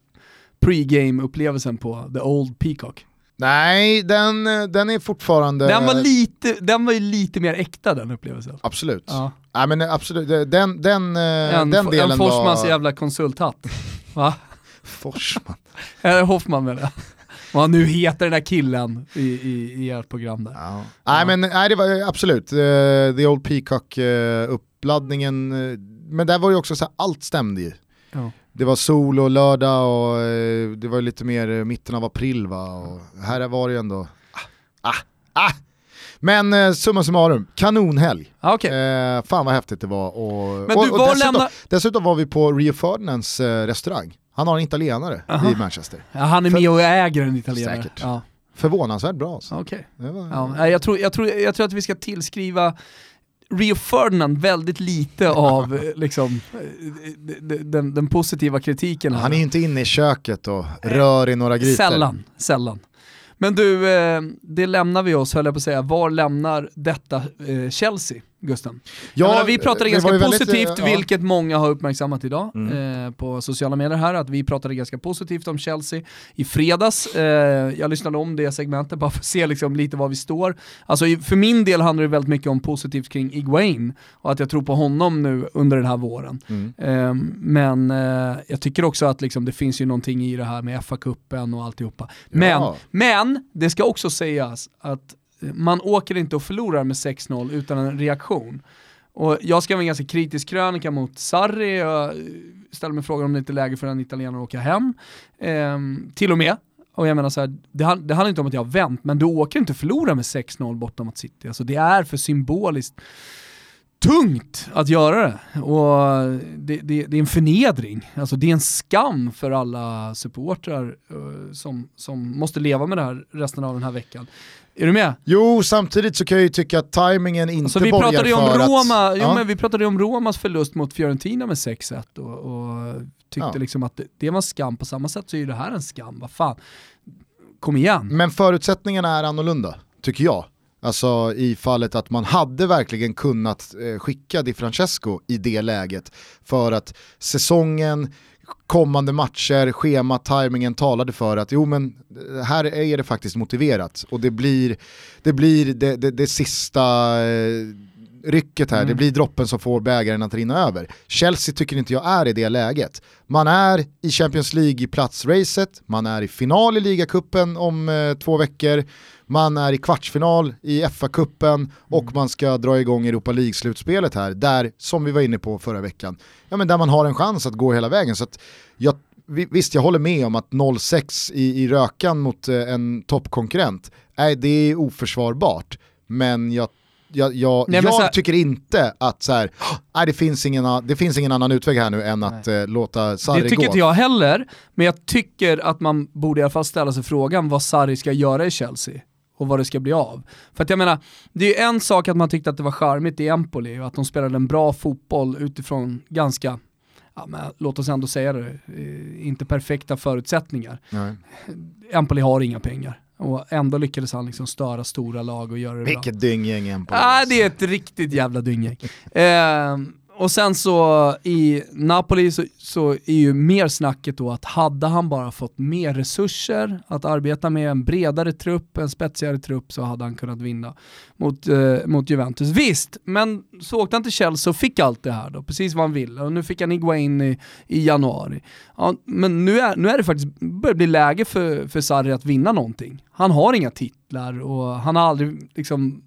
pre-game-upplevelsen på The Old Peacock. Nej, den, den är fortfarande... Den var, lite, den var ju lite mer äkta den upplevelsen. Absolut. Ja. Nej, men absolut, den, den, eh, en, den delen En Forsmans var... jävla konsulthatt. Va? Forsman? Eller Hoffman menar jag. Vad nu heter den där killen i, i, i ert program där. Ja. Nej men nej, det var absolut, uh, The Old Peacock uh, uh, men där var ju också så här, allt stämde ju. Ja det var sol och lördag och eh, det var lite mer eh, mitten av april va. Och här var det ju ändå, ah, ah, ah. Men eh, summa summarum, kanonhelg. Ah, okay. Eh, fan vad häftigt det var. Och, Men du och, och dessutom, lämna... dessutom var vi på Rio Ferdinands eh, restaurang. Han har en italienare Aha. i Manchester. Ja, han är För... med och äger en italienare. Säkert. Ja. Förvånansvärt bra. Alltså. Okay. Var... Ja, jag, tror, jag, tror, jag tror att vi ska tillskriva Rio Ferdinand väldigt lite av eh, liksom, eh, den, den, positiva kritiken. Han är ju inte inne i köket och rör i några grytor. Sällan, sällan. Men du, eh, det lämnar vi oss höll jag på att säga. Var lämnar detta Chelsea? Gusten. Ja, menar, vi pratade ganska positivt, väldigt, ja. vilket många har uppmärksammat idag mm. eh, på sociala medier här, att vi pratade ganska positivt om Chelsea i fredags. Eh, jag lyssnade om det segmentet bara för att se liksom lite var vi står. Alltså för min del handlar det väldigt mycket om positivt kring Iguain och att jag tror på honom nu under den här våren. Mm. Eh, men eh, jag tycker också att liksom, det finns ju någonting i det här med FA-cupen och alltihopa. Men, ja. men det ska också sägas att man åker inte och förlorar med 6-0 utan en reaktion. Och jag skrev en ganska kritisk krönika mot Sarri, jag ställde mig frågan om det inte är läge för en italienare att åka hem. Ehm, till och med. Och jag menar så här, det, det handlar inte om att jag har vänt, men du åker inte förlora med 6-0 borta mot City. Alltså det är för symboliskt tungt att göra det. Och det, det, det, är en förnedring. Alltså det är en skam för alla supportrar uh, som, som måste leva med det här resten av den här veckan. Är du med? Jo, samtidigt så kan jag ju tycka att tajmingen inte alltså, vi pratade om för Roma, att... Jo, ja. men vi pratade ju om Romas förlust mot Fiorentina med 6-1 och, och, tyckte ja. liksom att det, det var skam. På samma sätt så är ju det här en skam. Vad fan, kom igen. Men förutsättningarna är annorlunda, tycker jag. Alltså i fallet att man hade verkligen kunnat eh, skicka Di Francesco i det läget för att säsongen, kommande matcher, schema, tajmingen talade för att jo men eh, här är det faktiskt motiverat. Och det blir det, blir det, det, det sista eh, rycket här, mm. det blir droppen som får bägaren att rinna över. Chelsea tycker inte jag är i det läget. Man är i Champions League-platsracet, man är i final i ligacupen om eh, två veckor, man är i kvartsfinal i FA-cupen och mm. man ska dra igång Europa League-slutspelet här, där, som vi var inne på förra veckan, ja, men där man har en chans att gå hela vägen. Så att jag, visst, jag håller med om att 0-6 i, i rökan mot eh, en toppkonkurrent, nej, det är oförsvarbart. Men jag jag, jag, Nej, jag här, tycker inte att så här, nej, det, finns ingen, det finns ingen annan utväg här nu än att eh, låta Sarri gå. Det tycker gå. inte jag heller, men jag tycker att man borde i alla fall ställa sig frågan vad Sarri ska göra i Chelsea och vad det ska bli av. För att jag menar, det är en sak att man tyckte att det var charmigt i Empoli och att de spelade en bra fotboll utifrån ganska ja, men låt oss ändå säga det, eh, inte perfekta förutsättningar. Nej. Empoli har inga pengar. Och ändå lyckades han liksom störa stora lag och göra det Vilket bra. dynggäng Empoli. Ah, det är ett riktigt jävla dynggäng. eh, och sen så i Napoli så, så, är ju mer snacket då att hade han bara fått mer resurser att arbeta med en bredare trupp, en spetsigare trupp så hade han kunnat vinna mot, eh, mot Juventus. Visst, men så åkte han till Chelsea och fick allt det här då, precis vad han ville. Och nu fick han Iguain i, i januari. Ja, men nu är, nu är det faktiskt, börjar bli läge för, för Sarri att vinna någonting. Han har inga titlar och han har aldrig liksom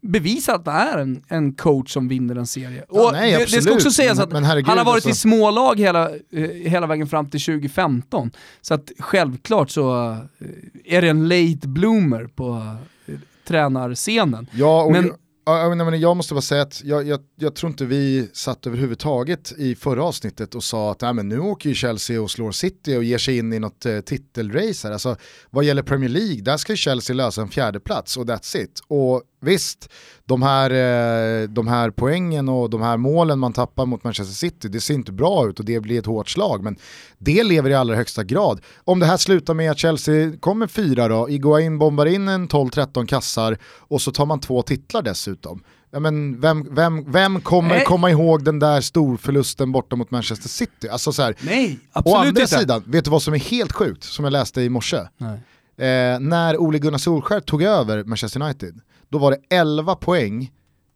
bevisat att han är en, en coach som vinner en serie. Ja, och nej, det, det, ska också sägas att herregud, han har varit alltså. i smålag hela, eh, hela vägen fram till 2015. Så att självklart så eh, är det en late bloomer på eh, tränarscenen. Ja, och men, jag, jag måste bara säga att jag, jag, jag, tror inte vi satt överhuvudtaget i förra avsnittet och sa att men nu åker ju Chelsea och slår City och ger sig in i något eh, titelrace här. Alltså, vad gäller Premier League, där ska ju Chelsea lösa en fjärde plats och that's it. Och visst, de här, eh, de här poängen och de här målen man tappar mot Manchester City, det ser inte bra ut och det blir ett hårt slag. Men det lever i allra högsta grad. Om det här slutar med att Chelsea kommer fyra då, Iguain bombar in en 12-13 kassar och så tar man två titlar dessutom. Ja, men vem, vem, vem kommer Nej. komma ihåg den där storförlusten borta mot Manchester City? Alltså så här, Nej, absolut Å andra inte. sidan, vet du vad som är helt sjukt, som jag läste i morse? Eh, när Ole Gunnar Solskjaer tog över Manchester United, då var det 11 poäng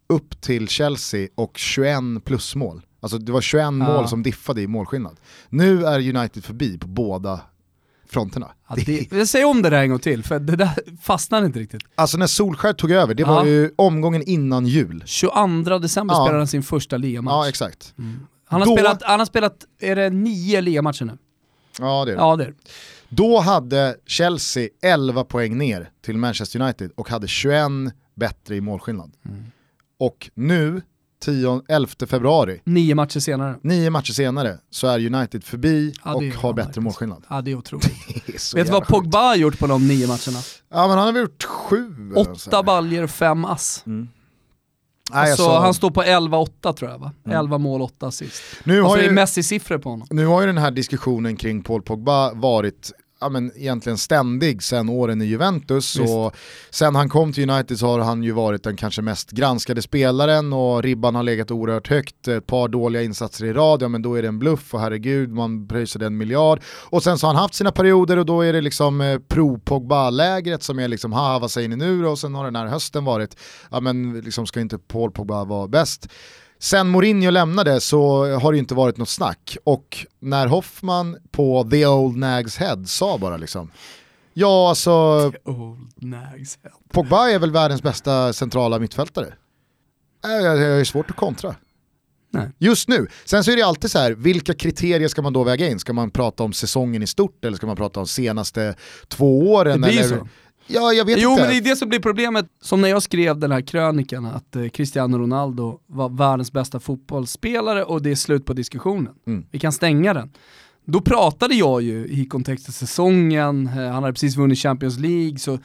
upp till Chelsea och 21 plusmål. Alltså det var 21 ja. mål som diffade i målskillnad. Nu är United förbi på båda fronterna. Ja, det, jag säger om det där en gång till, för det där fastnar inte riktigt. Alltså när Solskär tog över, det var ju omgången innan jul. 22 december ja. spelade han sin första ligamatch. Ja exakt. Mm. Han, har Då... spelat, han har spelat, är det nio ligamatcher nu? Ja det är det. Ja, det, är det. Då hade Chelsea 11 poäng ner till Manchester United och hade 21 bättre i målskillnad. Mm. Och nu, 10, 11 februari, nio matcher senare Nio matcher senare så är United förbi ja, och har bättre målskillnad. Ja det är otroligt. det är Vet du vad Pogba har gjort på de nio matcherna? Ja men han har väl gjort sju. Åtta baljer, fem ass. Mm. Nej, alltså, så... Han står på 11-8 tror jag va? Mm. 11 mål, 8 assist. Nu har alltså, ju, det är Messi-siffror på honom. Nu har ju den här diskussionen kring Paul Pogba varit ja, men egentligen ständig sen åren i Juventus. Och sen han kom till United så har han ju varit den kanske mest granskade spelaren och ribban har legat oerhört högt. Ett par dåliga insatser i rad, ja men då är det en bluff och herregud man pröjsade en miljard. Och sen så har han haft sina perioder och då är det liksom eh, pro-Pogba-lägret som är liksom ha vad säger ni nu då? Och sen har den här hösten varit, ja men liksom ska inte Paul Pogba vara bäst. Sen Mourinho lämnade så har det inte varit något snack och när Hoffman på The Old Nags Head sa bara liksom Ja alltså The Old Nags Head. Pogba är väl världens bästa centrala mittfältare. Det är svårt att kontra. Nej. Just nu. Sen så är det alltid så här, vilka kriterier ska man då väga in? Ska man prata om säsongen i stort eller ska man prata om senaste två åren? Det blir eller? så. Ja, jag vet Jo inte. men det är det som blir problemet, som när jag skrev den här krönikan att eh, Cristiano Ronaldo var världens bästa fotbollsspelare och det är slut på diskussionen. Mm. Vi kan stänga den. Då pratade jag ju i kontext av säsongen, eh, han hade precis vunnit Champions League, så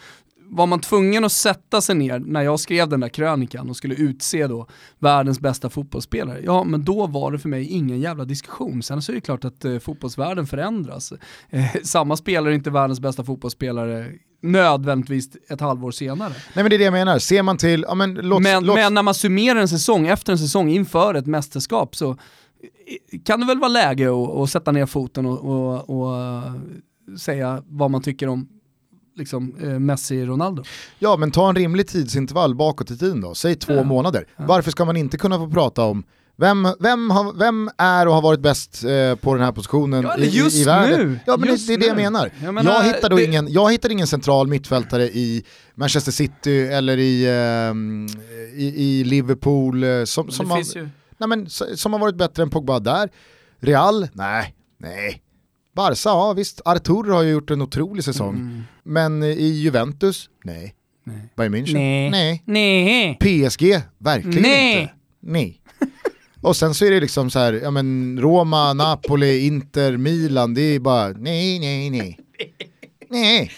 var man tvungen att sätta sig ner när jag skrev den där krönikan och skulle utse då världens bästa fotbollsspelare, ja men då var det för mig ingen jävla diskussion. Sen så är det klart att eh, fotbollsvärlden förändras. Eh, samma spelare är inte världens bästa fotbollsspelare nödvändigtvis ett halvår senare. Nej men det är det jag menar, ser man till, ja men låt, Men, låt men när man summerar en säsong efter en säsong inför ett mästerskap så eh, kan det väl vara läge att, att sätta ner foten och, och, och eh, säga vad man tycker om liksom, eh, Messi-Ronaldo. Ja men ta en rimlig tidsintervall bakåt i tiden då, säg två Ja. månader. Varför ska man inte kunna få prata om vem, vem, har, vem är och har varit bäst eh, på den här positionen Ja, i, eller just i, i världen? nu. Ja men Just det, det är det jag menar. Jag Jag, menar, hittar då det- ingen, jag hittar ingen central mittfältare i Manchester City eller i, ehm, i, i Liverpool eh, som, som, har, nej, men, som har varit bättre än Pogba där. Real? Nej, nej. Barca, ja visst. Artur har ju gjort en otrolig säsong. Mm. Men eh, i Juventus? Nej. Nej. Bayern München? Nej. Nej. Nej. PSG? Verkligen Nej. inte. Nej. Och sen så är det liksom så här, ja men Roma, Napoli, Inter, Milan, det är bara nej, nej, nej. Nej.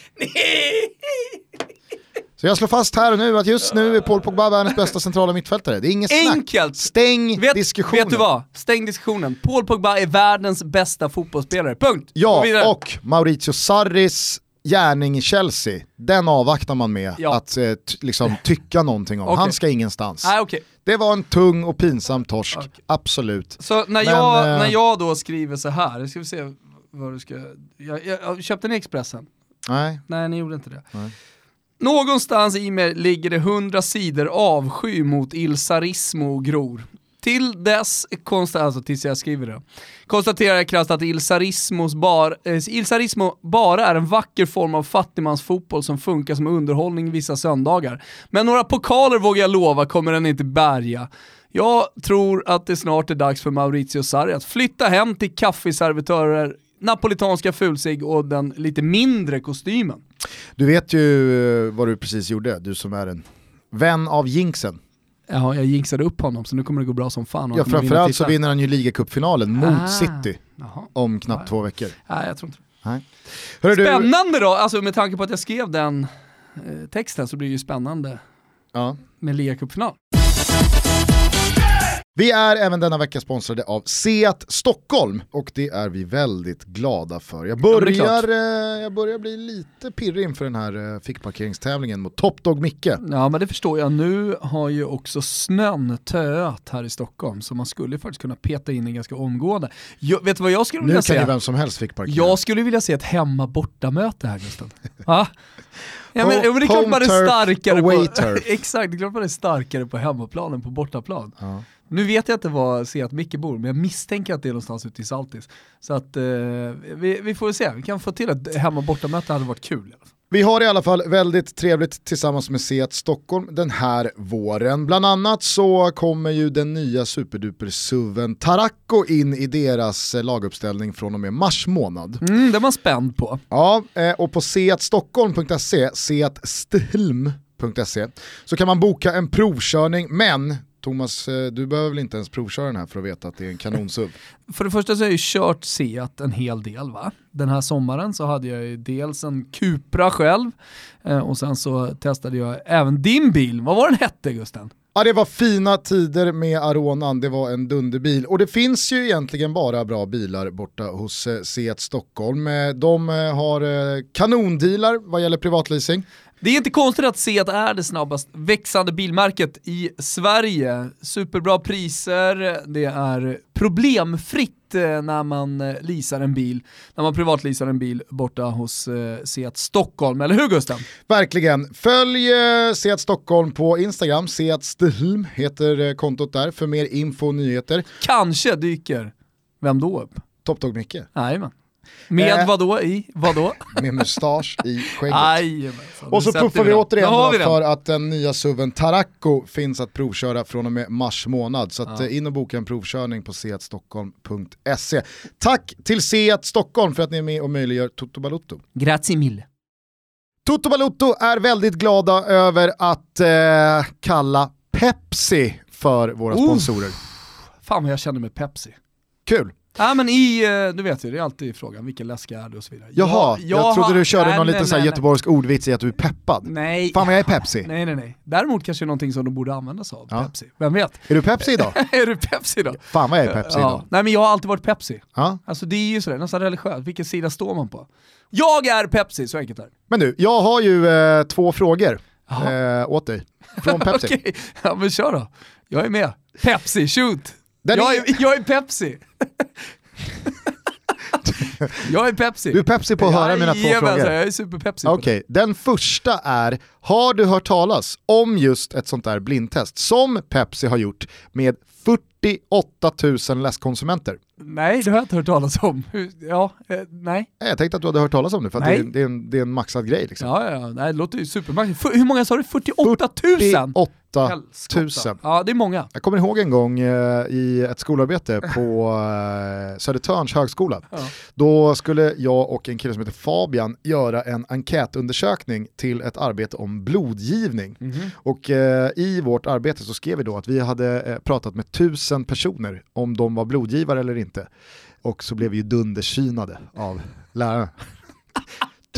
Så jag slår fast här och nu att just nu är Paul Pogba världens bästa centrala mittfältare. Det är inget snack. Enkelt! Stäng Vet, diskussionen. vet du vad? Stäng diskussionen. Paul Pogba är världens bästa fotbollsspelare. Punkt. Ja, vidare. och Maurizio Sarris gärning i Chelsea, den avvaktar man med Ja. att eh, liksom, tycka någonting om. Okej. Han ska ingenstans. Nej, okej. Det var en tung och pinsam torsk, Okej. absolut. Så när, Men, jag, eh, när jag då skriver så här, ska vi se vad du ska... Jag, jag, jag, köpte ni Expressen? Nej. Nej, ni gjorde inte det. Nej. Någonstans i mig ligger det hundra sidor avsky mot Il Sarismo gror. Till dess, konsta, alltså tills jag skriver det, konstaterar jag krasst att Ilsarismos bar, eh, Sarismo bara är en vacker form av fattigmansfotboll som funkar som underhållning vissa söndagar. Men några pokaler vågar jag lova kommer den inte bärga. Jag tror att det snart är dags för Maurizio Sarri att flytta hem till kaffeservitörer, napolitanska fulsig och den lite mindre kostymen. Du vet ju eh, vad du precis gjorde, du som är en vän av jinxen. Ja, jag jinxade upp honom så nu kommer det gå bra som fan. Ja, framförallt så vinner han ju ligacupfinalen mot Ah. City Jaha. om knappt två veckor. Nej, jag tror inte. Nej. Hörru, du, Spännande då, alltså med tanke på att jag skrev den eh, texten så blir det ju spännande ja. med ligacupfinal. Vi är även denna vecka sponsrade av Seat Stockholm och det är vi väldigt glada för. Jag börjar, klart. eh, jag börjar bli lite pirrig inför den här eh, fickparkeringstävlingen mot Top Dog Micke. Ja men det förstår jag, nu har ju också snön töat här i Stockholm så man skulle faktiskt kunna peta in en ganska omgående. Jag, vet du vad jag skulle Nu vilja kan ju säga? vem som helst fickparkera. Jag skulle vilja se ett hemma-borta-möte här Gustav. Ja, men, Ho- ja, men det är klart man är home starkare på, exakt, det är klart man är starkare på hemmaplan än på bortaplan. Ja. Nu vet jag inte var Seat Micke bor, men jag misstänker att det är någonstans ute i Saltis. Så att eh, vi, vi får se, vi kan få till ett hemma bortamöte hade varit kul. Vi har i alla fall väldigt trevligt tillsammans med Seat Stockholm den här våren. Bland annat så kommer ju den nya superduper-suven Taracco in i deras eh, laguppställning från och med mars månad. Mm, det är man spänd på. Ja, eh, och på seatstockholm.se, seatsthlm.se, så kan man boka en provkörning, men Thomas, eh, du behöver väl inte ens provköra den här för att veta att det är en kanonsuv? För det första så har jag ju kört Seat en hel del va. Den här sommaren så hade jag ju dels en Cupra själv eh, och sen så testade jag även din bil. Vad var den hette Gusten? Ja, det var fina tider med Aronan, det var en dunderbil. Och det finns ju egentligen bara bra bilar borta hos eh, Seat Stockholm. De har kanondealar vad gäller privatleasing. Det är inte konstigt att Seat är det snabbast växande bilmärket i Sverige. Superbra priser, det är problemfritt eh, när man eh, leasar en bil, när man privatleasar en bil borta hos eh, Seat Stockholm, eller hur Gusten? Verkligen. Följ Seat Stockholm på Instagram, Seat Sthlm heter kontot där för mer info och nyheter. Kanske dyker, vem då upp? Top Dog Micke Jajamän. Med Eh. vadå i? Vadå? med mustasch i skägget. Jajamensan. Och så puffar vi återigen vi för att den nya suven Taracco finns att provköra från och med mars månad. Så att, Ja. eh, in och boka en provkörning på seatstockholm.se. Tack till Seat Stockholm för att ni är med och möjliggör Toto Balutto. Grazie mille. Toto Balutto är väldigt glada över att eh, kalla Pepsi för våra sponsorer. Fan vad jag känner med Pepsi. Kul. Ja men i, eh, du vet ju, det är alltid frågan, vilken läsk är det och så vidare. Jaha, jag, trodde du körde nej, någon nej, liten så här nej, göteborgsk ordvits i att du är peppad. Nej. Fan vad jag är Pepsi. Nej nej nej. Däremot kanske någonting som de borde använda sig av, Ja. Pepsi. Vem vet? Är du Pepsi idag? är du Pepsi då? Fan vad jag är Pepsi ja. idag. Nej men jag har alltid varit Pepsi. Ja. Alltså det är ju sådär, nästan religiöst, vilken sida står man på? Jag är Pepsi, så enkelt är det. Men du, jag har ju eh, två frågor eh, åt dig. Från Pepsi. Okej, ja men kör då. Jag är med. Pepsi, shoot! Den Jag är- är, jag är Pepsi. jag är Pepsi. Du är Pepsi på att höra mina två frågor. Jag är super-Pepsi Okej, den första är, har du hört talas om just ett sånt där blindtest som Pepsi har gjort med 48 000 läskkonsumenter? Nej, det har jag inte hört talas om. Ja, eh, nej. Jag tänkte att du hade hört talas om det för det är, det, är en, det är en maxad grej. Liksom. Ja, ja, nej, det låter ju supermagiskt. För- Hur många sa du? 48 000? 48 000. Helskotta. Ja, det är många. Jag kommer ihåg en gång eh, i ett skolarbete på eh, Södertörns högskola. Ja. Då skulle jag och en kille som heter Fabian göra en enkätundersökning till ett arbete om blodgivning. Mhm. Och eh, i vårt arbete så skrev vi då att vi hade eh, pratat med tusen personer om de var blodgivare eller inte. Och så blev vi ju dundersynade av lärarna.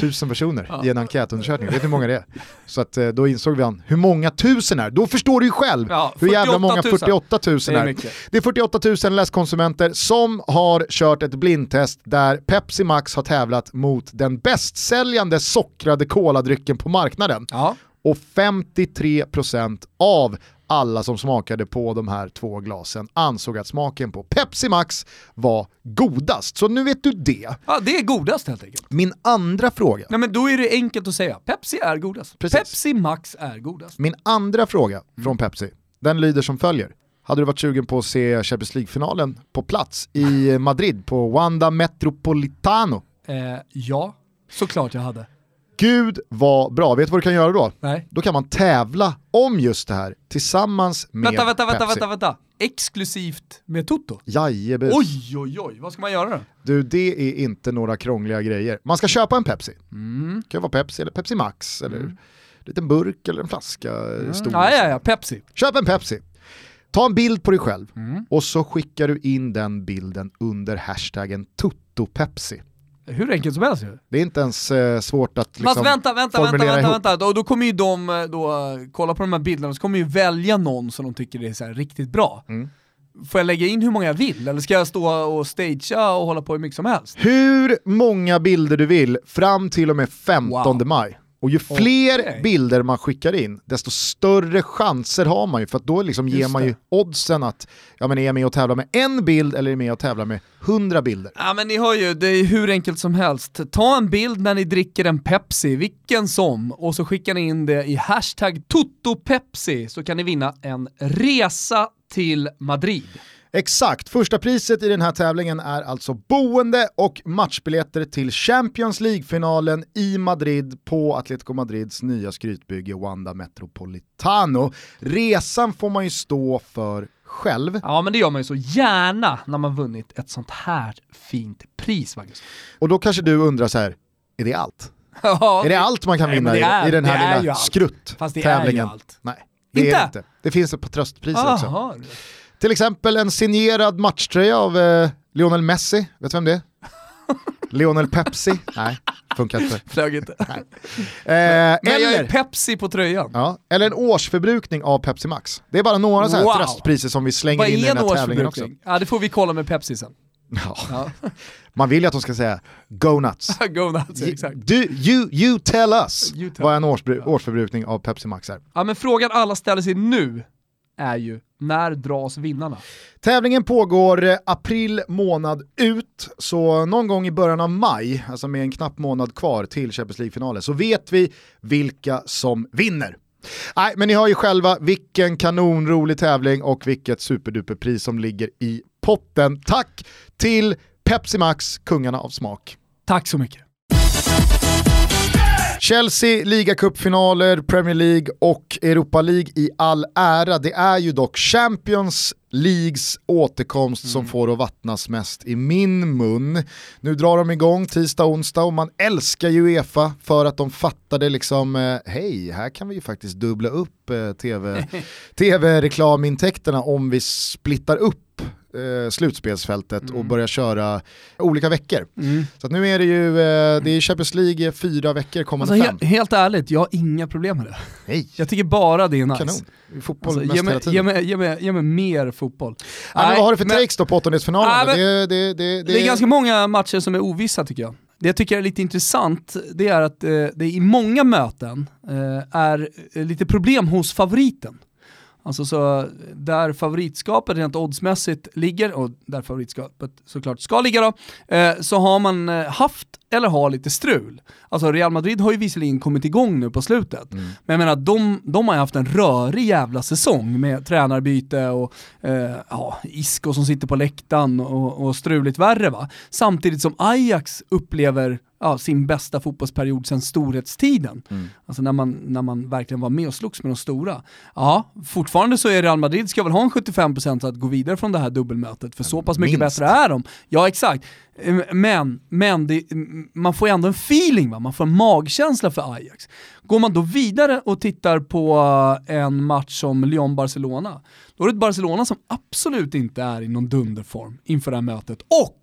Tusen personer i en enkätundersökning, vet du hur många det är? Så att, eh, då insåg vi han, hur många tusen är Då förstår du ju själv Ja, hur jävla 48 många 000. 48 000 Det är är. mycket. Det är 48 000 läskkonsumenter som har kört ett blindtest där Pepsi Max har tävlat mot den bästsäljande sockrade koladrycken på marknaden. Ja. Och 53% av alla som smakade på de här två glasen ansåg att smaken på Pepsi Max var godast. Så nu vet du det. ja, det är godast helt enkelt. Min andra fråga. Nej men då är det enkelt att säga, Pepsi är godast. Precis. Pepsi Max är godast. Min andra fråga från Pepsi, den lyder som följer. Hade du varit sugen på att se Champions League-finalen på plats i Madrid på Wanda Metropolitano? Eh, ja, såklart jag hade. Gud vad bra, vet du vad du kan göra då? Nej. Då kan man tävla om just det här tillsammans med Vänta, vänta, vänta, Pepsi. vänta, vänta. Exklusivt med Toto? Jajebus. Oj, oj, oj, vad ska man göra då? Du, det är inte några krångliga grejer. Man ska köpa en Pepsi. Mm. Det kan vara Pepsi eller Pepsi Max eller en liten burk eller en flaska stor. Ja, ja, ja, Pepsi. Köp en Pepsi. Ta en bild på dig själv Mm. och så skickar du in den bilden under hashtaggen TuttoPepsi. Hur enkelt som helst ju. Det är inte ens eh, svårt att liksom Fast vänta, vänta, vänta, formulera vänta, ihop. vänta. Då, då kommer ju de eh, då eh, kolla på de här bilderna, så kommer ju välja någon som de tycker är så här riktigt bra. Mm. Får jag lägga in hur många jag vill, eller ska jag stå och stagea och hålla på hur mycket som helst? Hur många bilder du vill fram till och med 15 Wow. maj. Och ju fler Okej. bilder man skickar in, desto större chanser har man ju. För då liksom ger man ju oddsen att, ja men är jag med och tävlar med en bild eller är jag med och tävlar med 100 bilder? Ja men ni hör ju, det är hur enkelt som helst. Ta en bild när ni dricker en Pepsi, vilken som, och så skickar ni in det i hashtag TotoPepsi så kan ni vinna en resa till Madrid. Exakt, första priset i den här tävlingen är alltså boende och matchbiljetter till Champions League-finalen i Madrid på Atletico Madrids nya skrytbygge Wanda Metropolitano. Resan får man ju stå för själv. Ja men det gör man ju så gärna när man vunnit ett sånt här fint pris Magnus. Och då kanske du undrar så här, är det allt? Är det allt man kan Nej, vinna är- i, i den är här lilla allt. skrutt Fast det är ju tävlingen? allt. Nej, det är Inte? det inte. Det finns ett par tröstpriser också. Till exempel en signerad matchtröja av eh, Lionel Messi, vet du vem det är? Lionel Pepsi? Nej, funkar inte. Flög inte. Eh, Men jag är eller, Pepsi på tröjan. ja, eller en årsförbrukning av Pepsi Max. Det är bara några så här Wow. tröstpriser som vi slänger Vad in i är den en här tävlingen också. årsförbrukning? Ja det får vi kolla med Pepsi sen. Ja. Ja. Man vill ju att de ska säga go nuts. Go nuts, exakt. Du, you, you tell us You tell vad en årsbru- årsförbrukning av Pepsi Max är. Ja men frågan alla ställer sig nu är ju, när dras vinnarna? Tävlingen pågår eh, april månad ut, så någon gång i början av maj, alltså med en knapp månad kvar till Champions League-finalen, så vet vi vilka som vinner. Nej, men ni har ju själva vilken kanonrolig tävling och vilket superduperpris som ligger i potten. Tack till Pepsi Max, kungarna av smak. Tack så mycket. Chelsea, ligacupfinaler, Premier League och Europa League i all ära. Det är ju dock Champions Leagues återkomst som får att vattnas mest i min mun. Nu drar de igång tisdag, onsdag och man älskar ju Uefa för att de fattade liksom, eh, hej, här kan vi ju faktiskt dubbla upp eh, TV, tv-reklamintäkterna om vi splittar upp eh, slutspelsfältet och börjar köra olika veckor. Så att nu är det ju, eh, det är Champions League fyra veckor kommande Alltså, fem. he helt ärligt, jag har inga problem med det. Nej, Jag tycker bara det är nice. kanon. Fotboll Alltså, ge, mig, ge, mig, ge, mig, ge mig mer fotboll. Ja, men vad har du för men- takes då på? Nej, men- det, det, det, Det är ganska många matcher som är ovissa tycker jag. Det jag tycker är lite intressant, det är att eh, det i många möten eh, är eh, lite problem hos favoriten. Alltså så där favoritskapet rent oddsmässigt ligger, och där favoritskapet såklart ska ligga då, eh, så har man eh, haft eller har lite strul. Alltså Real Madrid har ju visserligen kommit igång nu på slutet, men jag menar de, de har ju haft en rörig jävla säsong med tränarbyte och eh, ja, Isco som sitter på läktaren och, och struligt värre va. Samtidigt som Ajax upplever ja, sin bästa fotbollsperiod sedan storhetstiden. Alltså när man, när man verkligen var med och slogs med de stora. Ja, fortfarande så är Real Madrid, ska väl ha en 75% att gå vidare från det här dubbelmötet, för så pass mycket Minst. bättre är de. Ja, exakt. Eh, Men, men det, man får ju ändå en feeling, va? man får en magkänsla för Ajax. Går man då vidare och tittar på eh, en match som Lyon-Barcelona, då är det ett Barcelona som absolut inte är i någon dunderform inför det här mötet. Och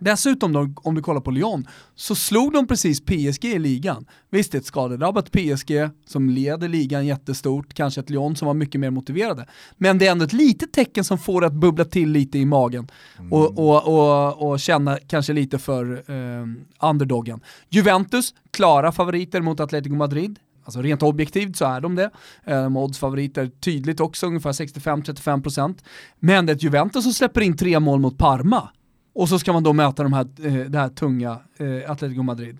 Dessutom då, om du kollar på Lyon, så slog de precis PSG i ligan. Visst, det är ett skadedrabbat PSG som leder ligan jättestort, kanske ett Lyon som var mycket mer motiverade. Men det är ändå ett litet tecken som får det att bubbla till lite i magen och, och, och, och känna kanske lite för eh, underdogen. Juventus, klara favoriter mot Atletico Madrid. Alltså rent objektivt så är de det. Eh, De oddsfavoriter tydligt också, ungefär 65-35%. Men det är ett Juventus som släpper in tre mål mot Parma. Och så ska man då möta de här, eh, det här tunga eh, Atletico Madrid.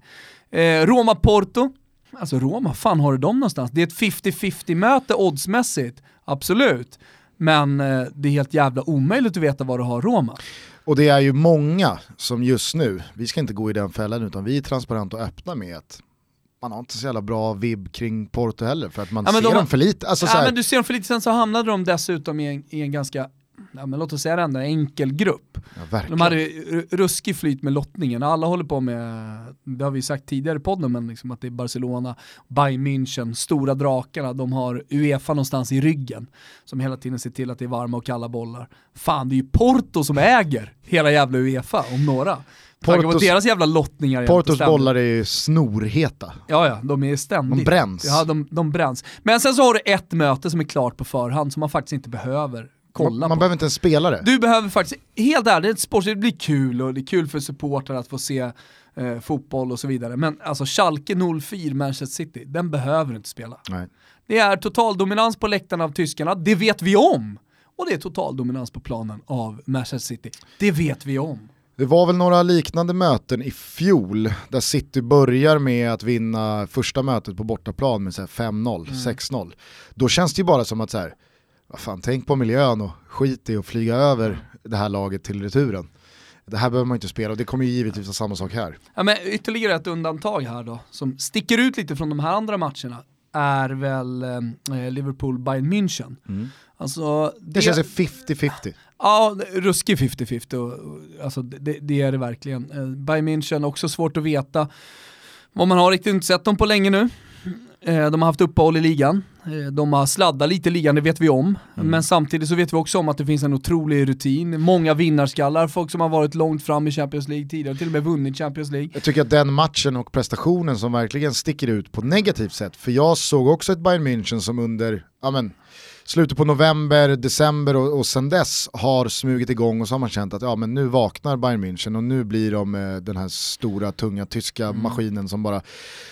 Eh, Roma-Porto, alltså Roma, fan har du dem någonstans? Det är ett 50-50 möte oddsmässigt, absolut. Men eh, det är helt jävla omöjligt att veta var du har Roma. Och det är ju många som just nu, vi ska inte gå i den fällan utan vi är transparenta och öppna med att man har inte så jävla bra vibb kring Porto heller för att man Ja, ser de- dem för lite. Alltså, så Ja, men du ser dem för lite sen så hamnade de dessutom i en, i en ganska, ja, men låt oss säga det ändå, enkel grupp. ja. De hade ruskig flyt med lottningen, alla håller på med, det har vi sagt tidigare i podden, men liksom att det är Barcelona, Bayern München, stora drakarna, de har Uefa någonstans i ryggen, som hela tiden ser till att det är varma och kalla bollar. Fan, det är ju Porto som äger hela jävla Uefa, om några. Portos, deras jävla lottningar Portos bollar är ju snorheta. Ja, ja, de är ständigt. De bränns. Ja, de, de bränns. Men sen så har du ett möte som är klart på förhand som man faktiskt inte behöver kolla Man, man på. behöver inte ens spela det. Du behöver faktiskt, helt ärligt, det är det blir kul och det är kul för supportrar att få se eh, fotboll och så vidare. Men alltså Schalke 04 Manchester City, den behöver du inte spela. Nej. Det är total dominans på läktarna av tyskarna, det vet vi om. Och det är total dominans på planen av Manchester City, det vet vi om. Det var väl några liknande möten i fjol där City börjar med att vinna första mötet på bortaplan med så här 5-0, Mm. 6-0. Då känns det ju bara som att så här, vad fan, tänk på miljön och skit i att flyga över det här laget till returen. Det här behöver man inte spela och det kommer ju givetvis vara samma sak här. Ja, men ytterligare ett undantag här då, som sticker ut lite från de här andra matcherna, är väl eh, Liverpool-Bayern München. Alltså, Det känns ju 50-50. Ja, ruskig 50-50. och- och- Alltså, det, det är det verkligen. Eh, Bayern München, också svårt att veta vad man har riktigt inte sett dem på länge nu. Eh, De har haft uppehåll i ligan, Eh, de har sladdat lite i ligan, det vet vi om. Men samtidigt så vet vi också om att det finns en otrolig rutin, många vinnarskallar, folk som har varit långt fram i Champions League tidigare, till och med vunnit Champions League. Jag tycker att den matchen och prestationen som verkligen sticker ut på negativt sätt, för jag såg också ett Bayern München som under ja men, slutet på november, december och, och sen dess har smugit igång och så har man känt att ja, men nu vaknar Bayern München och nu blir de eh, den här stora tunga tyska maskinen som bara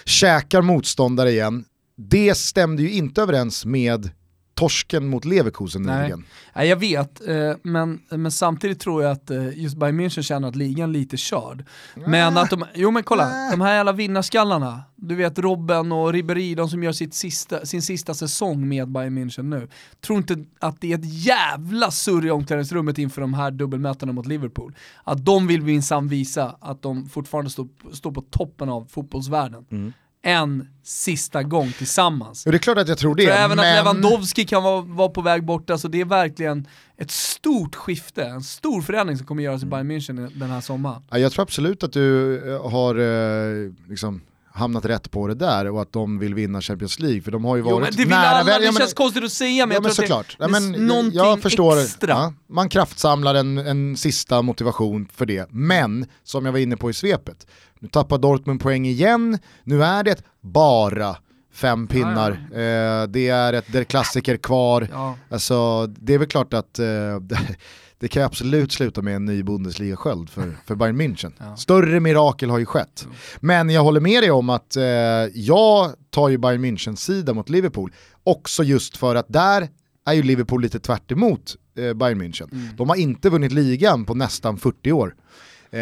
käkar motståndare igen. Det stämde ju inte överens med torsken mot Leverkusen Nej. nyligen. Nej, jag vet, eh, men, men samtidigt tror jag att eh, just Bayern München känner att ligan lite körd. Men att de, jo men kolla, de här jävla vinnarskallarna, du vet Robben och Ribéry, de som gör sitt sista, sin sista säsong med Bayern München nu, tror inte att det är ett jävla surr i omklädningsrummet inför de här dubbelmötena mot Liverpool. Att de vill minsann visa att de fortfarande står, står på toppen av fotbollsvärlden. En sista gång tillsammans. Och det är klart att jag tror det. För även men... att Lewandowski kan vara, vara på väg bort, alltså det är verkligen ett stort skifte, en stor förändring som kommer göras i Bayern München den här sommaren. Ja, jag tror absolut att du eh, har eh, liksom hamnat rätt på det där och att de vill vinna Champions League för de har ju varit jo, men det vill nära. alla, ja, det men, känns konstigt att säga men ja, jag men tror såklart. att det, Ja, men, någonting jag förstår, extra. Ja, man kraftsamlar en, en sista motivation för det, men som jag var inne på i svepet, nu tappar Dortmund poäng igen, nu är det bara fem pinnar, Eh, det är ett der klassiker kvar, Ja. alltså det är väl klart att eh, det kan absolut sluta med en ny Bundesliga-sköld för, för Bayern München. Ja. Större mirakel har ju skett. Men jag håller med dig om att eh, jag tar ju Bayern Münchens sida mot Liverpool, också just för att där är ju Liverpool lite tvärt emot eh, Bayern München. Mm. De har inte vunnit ligan på nästan 40 år. Eh,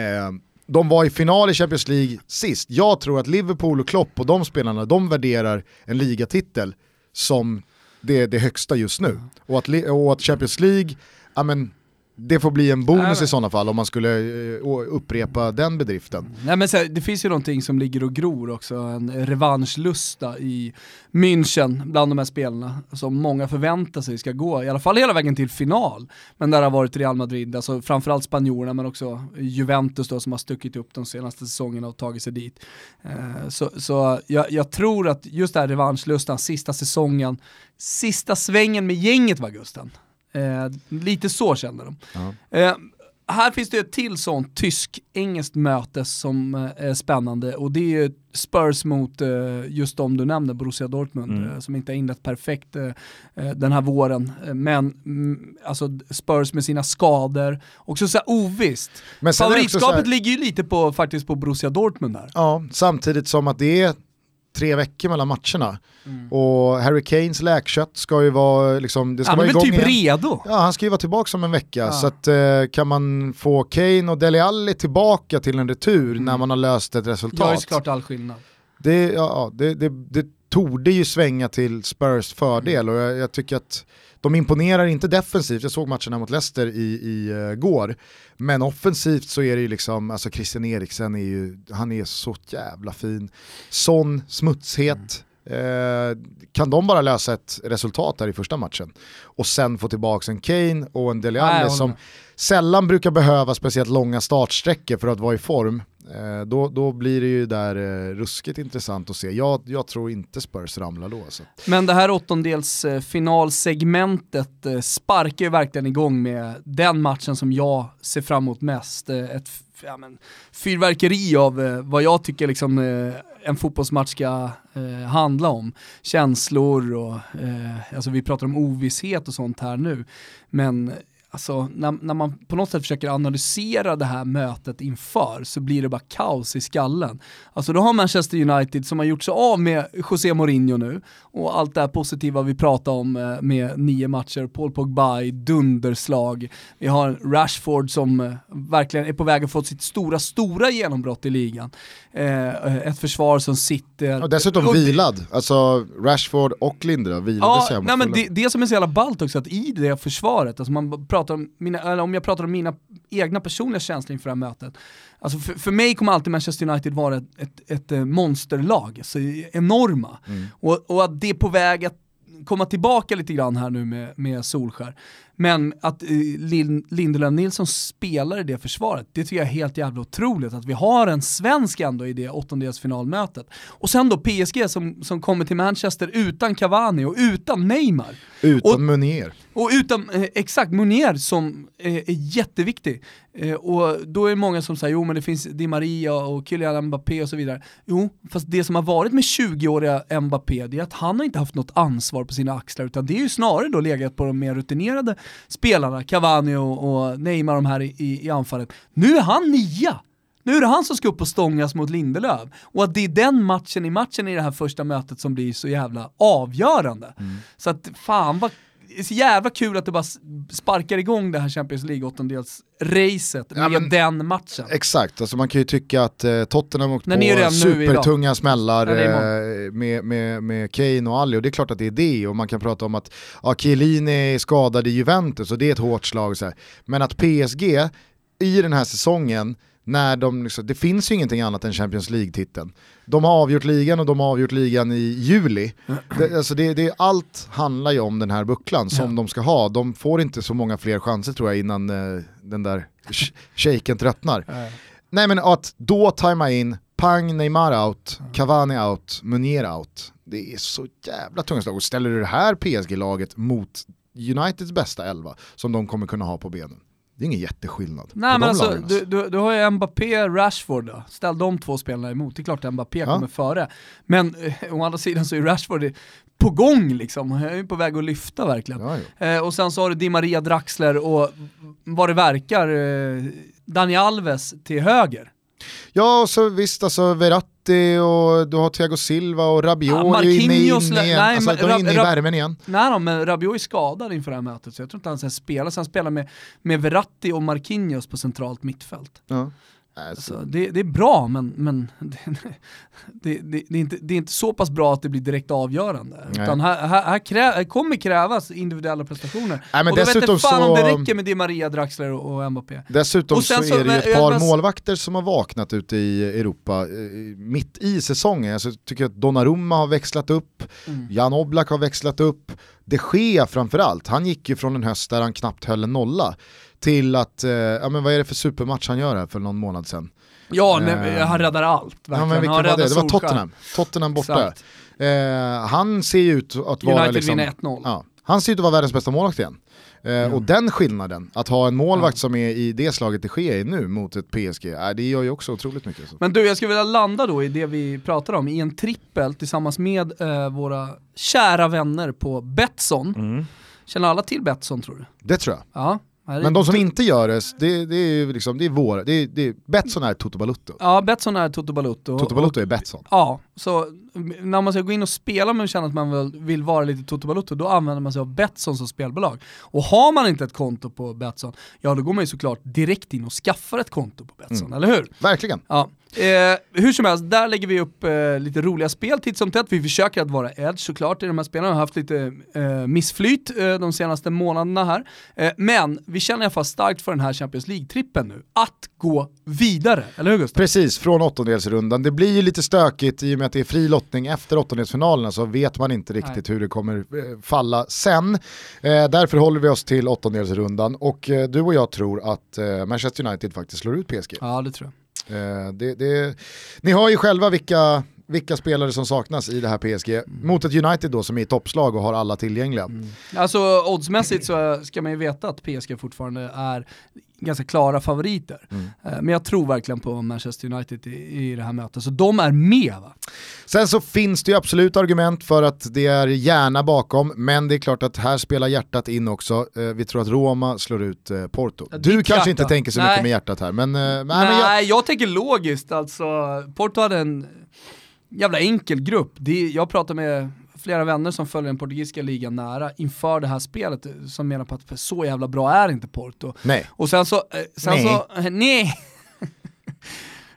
de var i final i Champions League sist. Jag tror att Liverpool och Klopp och de spelarna, de värderar en ligatitel som det, det högsta just nu. Och att, och att Champions League, ja men det får bli en bonus Nej, i sådana fall om man skulle eh, upprepa den bedriften. Nej men här, det finns ju någonting som ligger och gror också, en revanschlusta i München bland de här spelarna som många förväntar sig ska gå, i alla fall hela vägen till final. Men där har varit Real Madrid, alltså framförallt spanjorerna men också Juventus då som har stuckit upp de senaste säsongerna och tagit sig dit. Eh, Så, så jag, jag tror att just det här revanschlustan, sista säsongen, sista svängen med gänget var Gusten. Eh, lite så kände de. Eh, här finns det ett till sånt tysk-engelskt möte som eh, är spännande och det är Spurs mot eh, just de du nämnde, Borussia Dortmund, Mm. eh, som inte har inlett perfekt den här våren. Men mm, alltså Spurs med sina skador, också så här ovisst. Favoritskapet här- ligger ju lite på, faktiskt på Borussia Dortmund där. Ja, samtidigt som att det är tre veckor mellan matcherna. Mm. Och Harry Kanes läkkött ska ju vara, liksom, det ska Han är vara igång typ igen. redo? Ja, han ska ju vara tillbaka om en vecka, Ja. så att, eh, kan man få Kane och Dele Alli tillbaka till en retur när man har löst ett Gör ju resultat. såklart all skillnad. Det, ja, ja, det, det, det torde ju svänga till Spurs fördel och jag, jag tycker att de imponerar inte defensivt, jag såg matcherna mot Leicester i, i uh, går, men offensivt så är det ju liksom, alltså Christian Eriksen är ju, han är så jävla fin. Sån smutshet, eh, kan de bara lösa ett resultat där i första matchen? Och sen få tillbaka en Kane och en Dele Alli som sällan brukar behöva speciellt långa startsträckor för att vara i form, Eh, då, då blir det ju där eh, ruskigt intressant att se. Jag, jag tror inte Spurs ramlar då. Alltså. Men det här åttondelsfinalsegmentet eh, eh, sparkar ju verkligen igång med den matchen som jag ser fram emot mest. Eh, Ett ja, men, fyrverkeri av eh, vad jag tycker liksom, eh, en fotbollsmatch ska eh, handla om. Känslor och, eh, alltså vi pratar om ovisshet och sånt här nu. Men alltså, när, när man på något sätt försöker analysera det här mötet inför så blir det bara kaos i skallen. Alltså då har Manchester United som har gjort sig av med José Mourinho nu och allt det här positiva vi pratar om eh, med nio matcher, Paul Pogba i dunderslag. Vi har Rashford som eh, verkligen är på väg att få sitt stora, stora genombrott i ligan. Eh, Ett försvar som sitter... Och dessutom och- vilad, alltså Rashford och Lindelöf vilade Ja, sig nej, men det, det som är så jävla ballt också, att i det försvaret, alltså man pratar om mina, eller om jag pratar om mina egna personliga känslor inför det här mötet, alltså för, för mig kommer alltid Manchester United vara ett, ett, ett eh, monsterlag, alltså enorma. Mm. Och, och att det är på väg att komma tillbaka lite grann här nu med, med Solskär. Men att eh, Lin, Lindelöf Nilsson spelar i det försvaret, det tycker jag är helt jävla otroligt. Att vi har en svensk ändå i det åttondelsfinalmötet. Och sen då PSG som, som kommer till Manchester utan Cavani och utan Neymar. Utan och- Munier. Och utan, eh, exakt, Munier som eh, är jätteviktig. Och då är det många som säger, jo men det finns Di Maria och Kylian Mbappé och så vidare. Jo, fast det som har varit med 20-åriga Mbappé, det är att han har inte haft något ansvar på sina axlar, utan det är ju snarare då legat på de mer rutinerade spelarna, Cavani och, och Neymar de här i, i, i anfallet. Nu är han nia! Nu är det han som ska upp och stångas mot Lindelöf. Och att det är den matchen i matchen i det här första mötet som blir så jävla avgörande. Så att fan vad det är så jävla kul att det bara sparkar igång det här Champions League åttondels-racet Ja, med men- den matchen. Exakt, alltså man kan ju tycka att eh, Tottenham åkt på supertunga smällar eh, med, med, med Kane och Ali och det är klart att det är det och man kan prata om att ja, Chiellini är skadad i Juventus och det är ett hårt slag. Så här. Men att PSG i den här säsongen när de, liksom, det finns ju ingenting annat än Champions League-titeln. De har avgjort ligan och de har avgjort ligan i juli. Det, alltså det, det, allt handlar ju om den här bucklan som Ja. de ska ha. De får inte så många fler chanser tror jag innan eh, den där sh- shejken tröttnar. Eh, Nej men att då tajma in, pang Neymar out, Cavani out, Munier out. Det är så jävla tunga slag. Och ställer du det här PSG-laget mot Uniteds bästa elva som de kommer kunna ha på benen. Det är ingen jätteskillnad. Nej men alltså, du, du, du har ju Mbappé, Rashford då. Ställ de två spelarna emot, det är klart att Mbappé Ja. kommer före. Men eh, å andra sidan så är Rashford på gång liksom, han är ju på väg att lyfta verkligen. Ja, ja. Eh, och sen så har du Di Maria Draxler och vad det verkar, eh, Dani Alves till höger. ja och så visst alltså Verratti och du har Thiago Silva och Rabiot Ja, är inne, inne igen. nej, alltså, de är inne i värmen igen. Nej då, men Rabiot är skadad inför det här mötet så jag tror inte han ska spela. Så han spelar med, med Verratti och Marquinhos på centralt mittfält. Ja. Alltså, Så det, det är bra, men, men det, det, det, det, är inte, det är inte så pass bra att det blir direkt avgörande. Nej. Utan här, här, här, krä, här kommer krävas individuella prestationer. Nej, men och vet dessutom jag fan så- om det räcker med Di Maria, Draxler och, och Mbappé. Dessutom Och så, så- är det ju ett par men- målvakter som har vaknat ute i Europa eh, mitt i säsongen. Alltså, Jag tycker att Donnarumma har växlat upp, Mm. Jan Oblak har växlat upp, de Gea framförallt, han gick ju från en höst där han knappt höll en nolla till att, eh, ja men vad är det för supermatch han gör här för någon månad sedan? Ja, Eh, nej, han räddar allt. Verkligen. Ja, men vilken han var det? räddar Det var. Tottenham, Tottenham borta. Eh, han ser ju ut att vara United liksom, vinner 1-0. ja, han ser ut att vara världens bästa målvakt igen. Eh, Och den skillnaden, att ha en målvakt som är i det slaget det sker i nu mot ett PSG, eh, det gör ju också otroligt mycket. Så. Men du, jag skulle vilja landa då i det vi pratar om, i en trippel tillsammans med eh, våra kära vänner på Betsson. Mm. Känner alla till Betsson tror du? Det tror jag. Ja. Men de som inte gör det, det, det är ju liksom, det är vår, det är, det är, Betsson är Toto Balutto. Ja, Betsson är Toto Balutto. Toto Balutto är Betsson. Ja, så när man ska gå in och spela men känner att man vill, vara lite Toto Balutto, då använder man sig av Betsson som spelbolag. Och har man inte ett konto på Betsson, ja då går man ju såklart direkt in och skaffar ett konto på Betsson, eller hur? Verkligen. Ja. Eh, hur som helst, där lägger vi upp eh, lite roliga spel titt som tätt. Vi försöker att vara edge såklart i de här spelen. Vi har haft lite eh, missflyt eh, de senaste månaderna här. Eh, men vi känner i alla fall starkt för den här Champions League-trippen nu. Att gå vidare, eller hur Gustav? Precis, från åttondelsrundan. Det blir ju lite stökigt i och med att det är fri lottning efter åttondelsfinalerna så vet man inte riktigt hur det kommer eh, falla sen. Därför håller vi oss till åttondelsrundan och du och jag tror att Manchester United faktiskt slår ut PSG. Ja, det tror jag. Eh, det, det, ni har ju själva vilka, vilka spelare som saknas i det här PSG mot ett United då som är i toppslag och har alla tillgängliga. Alltså oddsmässigt så ska man ju veta att PSG fortfarande är ganska klara favoriter. Mm. Eh, Men jag tror verkligen på Manchester United i, i det här mötet, så de är med va? Sen så finns det ju absolut argument för att det är hjärna bakom, men det är klart att här spelar hjärtat in också. Eh, vi tror att Roma slår ut eh, Porto. Ja, Du kanske hjärta. inte tänker så Nej. mycket med hjärtat här, men, nej, Nej, men jag, jag... tänker logiskt alltså. Porto hade en jävla enkel grupp. Det, jag pratar med flera vänner som följer den portugisiska ligan nära inför det här spelet som menar på att så jävla bra är inte Porto. nej. Och sen så, eh, sen Nej. så, eh, nej.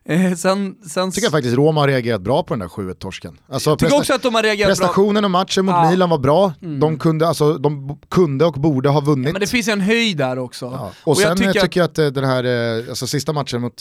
Eh, sen, sen tycker jag faktiskt Roma har reagerat bra på den där 7-1-torsken. Alltså, tycker också att de har reagerat bra. prestationen och matchen mot Ja. Mm. Milan var bra, de, kunde, alltså, de kunde och borde ha vunnit. Ja, men det finns en höjd där också. Ja. Och, sen jag tycker, tycker tycker att, jag att den här, alltså sista matchen mot,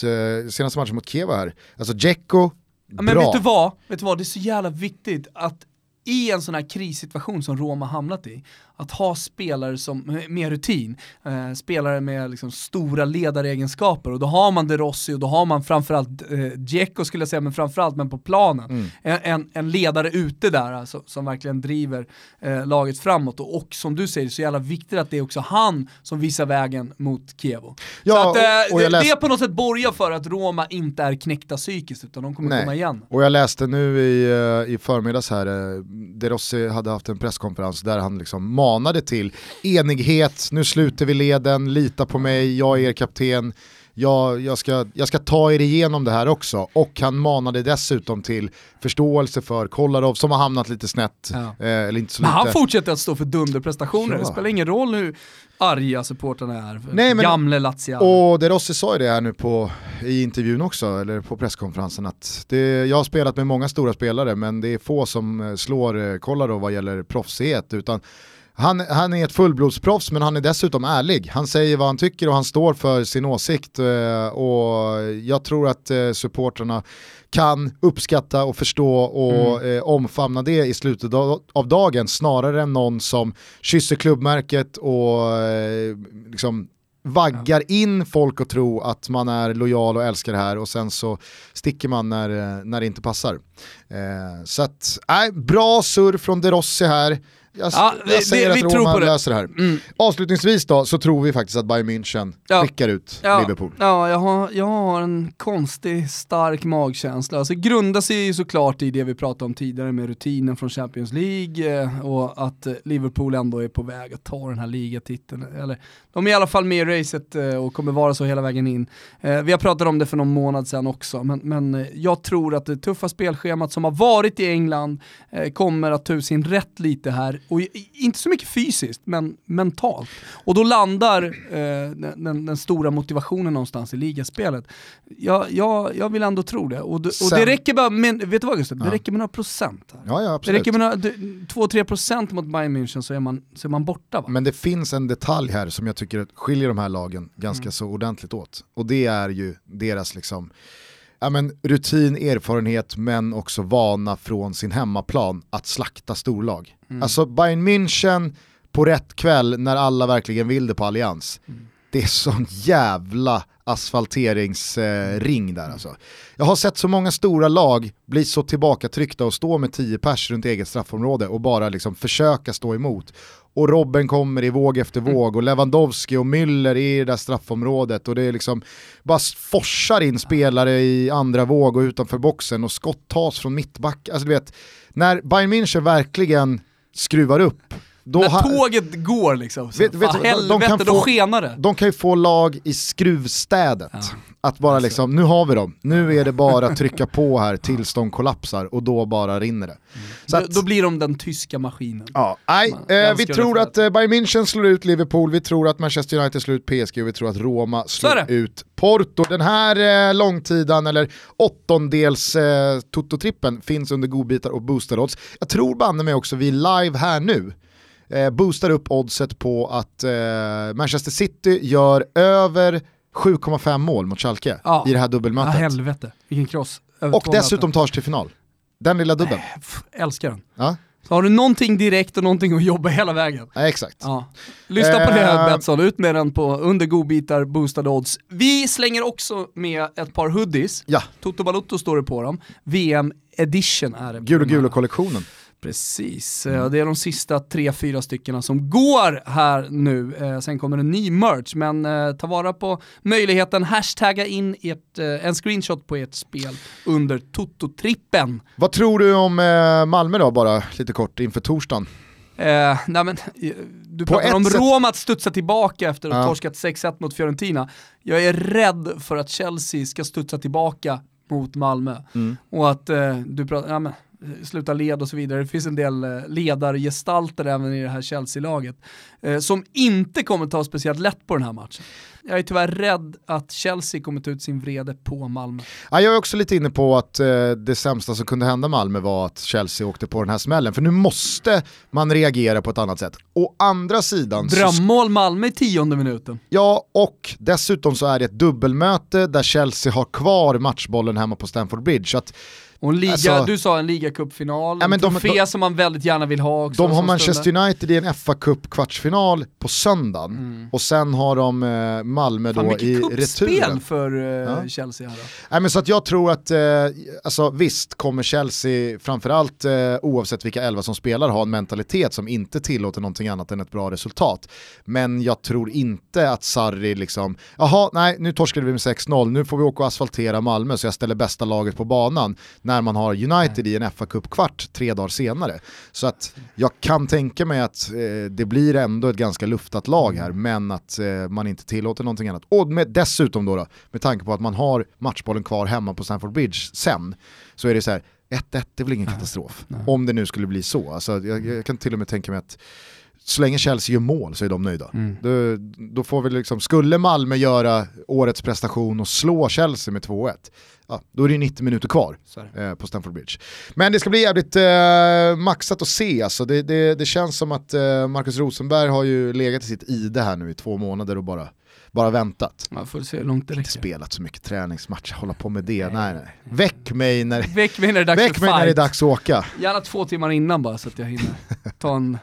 senaste matchen mot Kiev här, alltså Dzeko, ja, men bra. vet du vad? Vet du vad? Det är så jävla viktigt att i en sån här krissituation som Roma hamnat i, att ha spelare som, med rutin, eh, spelare med liksom stora ledaregenskaper och då har man De Rossi och då har man framförallt eh, Dzeko skulle jag säga, men framförallt men på planen. Mm. En, en, en ledare ute där alltså, som verkligen driver eh, laget framåt och, och som du säger, så jävla viktigt att det är också han som visar vägen mot Kievo. Ja, så att, eh, och- och jag det, läste- det på något sätt borgar för att Roma inte är knäckta psykiskt utan de kommer Nej. komma igen. Och jag läste nu i, eh, i förmiddags här, eh, De Rossi hade haft en presskonferens där han liksom manade till enighet, nu sluter vi leden, lita på mig, jag är er kapten, jag, jag, ska, jag ska ta er igenom det här också. Och han manade dessutom till förståelse för Kolarov som har hamnat lite snett, Ja. eh, eller inte så Men han lite. fortsätter att stå för dunderprestationer, Ja. det spelar ingen roll hur arga supportrarna är. Nej, men- Gamle Laziale. Och De Rossi sa ju det här nu på, i intervjun också, eller på presskonferensen, att det, jag har spelat med många stora spelare men det är få som eh, slår eh, Kolarov vad gäller proffsighet, utan Han, han är ett fullblodsproffs men han är dessutom ärlig. Han säger vad han tycker och han står för sin åsikt. Eh, och jag tror att eh, supporterna kan uppskatta och förstå och mm. eh, omfamna det i slutet av dagen snarare än någon som kysser klubbmärket och liksom vaggar in folk och tro att man är lojal och älskar det här och sen så sticker man när, när det inte passar. Eh, så att, äh, bra surr från De Rossi här. Jag, ja, jag säger vi, att Roma det. löser det här. Mm. Avslutningsvis då så tror vi faktiskt att Bayern München ja. skickar ut ja. Liverpool. Ja, jag har, jag har en konstig stark magkänsla. Alltså, grundar sig ju såklart i det vi pratade om tidigare med rutinen från Champions League eh, och att eh, Liverpool ändå är på väg att ta den här ligatiteln. Eller, de är i alla fall med i racet eh, och kommer vara så hela vägen in. Vi har pratat om det för någon månad sedan också, men, men jag tror att det tuffa spelschemat som har varit i England kommer att ta ut sin rätt lite här och inte så mycket fysiskt, men mentalt. Och då landar eh, den, den, stora motivationen någonstans i ligaspelet. Jag, jag, jag vill ändå tro det. Och, och det räcker bara med, vet du vad Gustav? Ja. Det räcker med några procent. Här. Ja, ja, det räcker med 2-3 procent mot Bayern München så är man, så är man borta. Va? Men det finns en detalj här som jag tycker skiljer de här lagen ganska mm. så ordentligt åt. Och det är ju deras liksom ja, men, rutin, erfarenhet men också vana från sin hemmaplan att slakta storlag. Mm. Alltså Bayern München på rätt kväll när alla verkligen vill det på Allians. Mm. Det är sån jävla asfalteringsring eh, där alltså. Jag har sett så många stora lag bli så tillbakatryckta och stå med 10 pers runt eget straffområde och bara liksom försöka stå emot och Robben kommer i våg efter mm. våg och Lewandowski och Müller i det där straffområdet och det är liksom bara forsar in spelare i andra våg och utanför boxen och skott tas från mittback. Alltså du vet, när Bayern München verkligen skruvar upp då När tåget går liksom, så, vet, vet, helvete, de kan då skenar det. De kan ju få lag i skruvstädet. Ja. Att bara alltså. liksom, nu har vi dem, nu är det bara att trycka på här tills de kollapsar och då bara rinner det. Mm. Så att, då, blir de den tyska maskinen. Ja, nej, eh, vi tror att eh, Bayern München slår ut Liverpool, vi tror att Manchester United slår ut PSG och vi tror att Roma slår ut Porto. Den här eh, långtidan, eller åttondels eh, Toto-trippen finns under godbitar och boostade odds. Jag tror banne mig också vi är live här nu eh, boostar upp oddset på att eh, Manchester City gör över 7,5 mål mot Schalke ja. i det här dubbelmötet. Ja, helvete, vilken kross. Och dessutom tar sig till final. Den lilla dubbeln. Äh, älskar den. Ja. Så har du någonting direkt och någonting att jobba hela vägen. Ja, exakt. Ja. Lyssna på det här eh. Betsson, ut med den på under godbitar, boostade odds. Vi slänger också med ett par hoodies. Ja. Toto Balutto står det på dem. VM edition är det. Gul och gul kollektionen Precis, mm. det är de sista tre, fyra styckena som går här nu. Eh, sen kommer en ny merch, men eh, ta vara på möjligheten, hashtagga in ert, en screenshot på ert spel under Toto-trippen. Vad tror du om Malmö då, bara lite kort inför torsdagen? Eh, nej men, du på pratar om sätt... Rom att studsa tillbaka efter att ha ja. torskat 6-1 mot Fiorentina. Jag är rädd för att Chelsea ska studsa tillbaka mot Malmö. Mm. Och att eh, du pratar, ja men, Eh, sluta led och så vidare. Det finns en del eh, ledargestalter även i det här Chelsea-laget eh, som inte kommer ta speciellt lätt på den här matchen. Jag är tyvärr rädd att Chelsea kommer ta ut sin vrede på Malmö. Ja, jag är också lite inne på att eh, det sämsta som kunde hända Malmö var att Chelsea åkte på den här smällen, för nu måste man reagera på ett annat sätt. Å andra sidan... Drömmål så... Malmö i tionde minuten. Ja, och dessutom så är det ett dubbelmöte där Chelsea har kvar matchbollen hemma på Stamford Bridge. Så att och en liga, alltså, du sa en ligacupfinal, ja, en trofé de, som man väldigt gärna vill ha också. De har Manchester stunder. United i en fa Cup kvartsfinal på söndagen mm. och sen har de eh, Malmö Fan, då i returen. för eh, ja. Chelsea här då. Nej, men så att jag tror att, eh, alltså visst kommer Chelsea, framförallt eh, oavsett vilka elva som spelar, ha en mentalitet som inte tillåter någonting annat än ett bra resultat. Men jag tror inte att Sarri liksom, jaha nej nu torskade vi med 6-0, nu får vi åka och asfaltera Malmö så jag ställer bästa laget på banan när man har United i en fa Cup-kvart tre dagar senare. Så att jag kan tänka mig att eh, det blir ändå ett ganska luftat lag här, men att eh, man inte tillåter någonting annat. Och med, dessutom då, då, med tanke på att man har matchbollen kvar hemma på Stamford Bridge sen, så är det så här, 1-1 är väl ingen katastrof. Nej. Om det nu skulle bli så. Alltså, jag, jag kan till och med tänka mig att så länge Chelsea gör mål så är de nöjda. Mm. Då, då, får vi liksom, skulle Malmö göra årets prestation och slå Chelsea med 2-1, ja, då är det 90 minuter kvar eh, på Stamford Bridge. Men det ska bli jävligt eh, maxat att se, alltså. det, det, det känns som att eh, Marcus Rosenberg har ju legat i sitt ide här nu i två månader och bara bara väntat. Man får se hur långt det räcker. Inte spelat så mycket träningsmatcher, hålla på med det. Nej, nej. Väck mig när, Väck mig när, det, är dags väck mig när det är dags att åka. Gärna två timmar innan bara så att jag hinner ta en,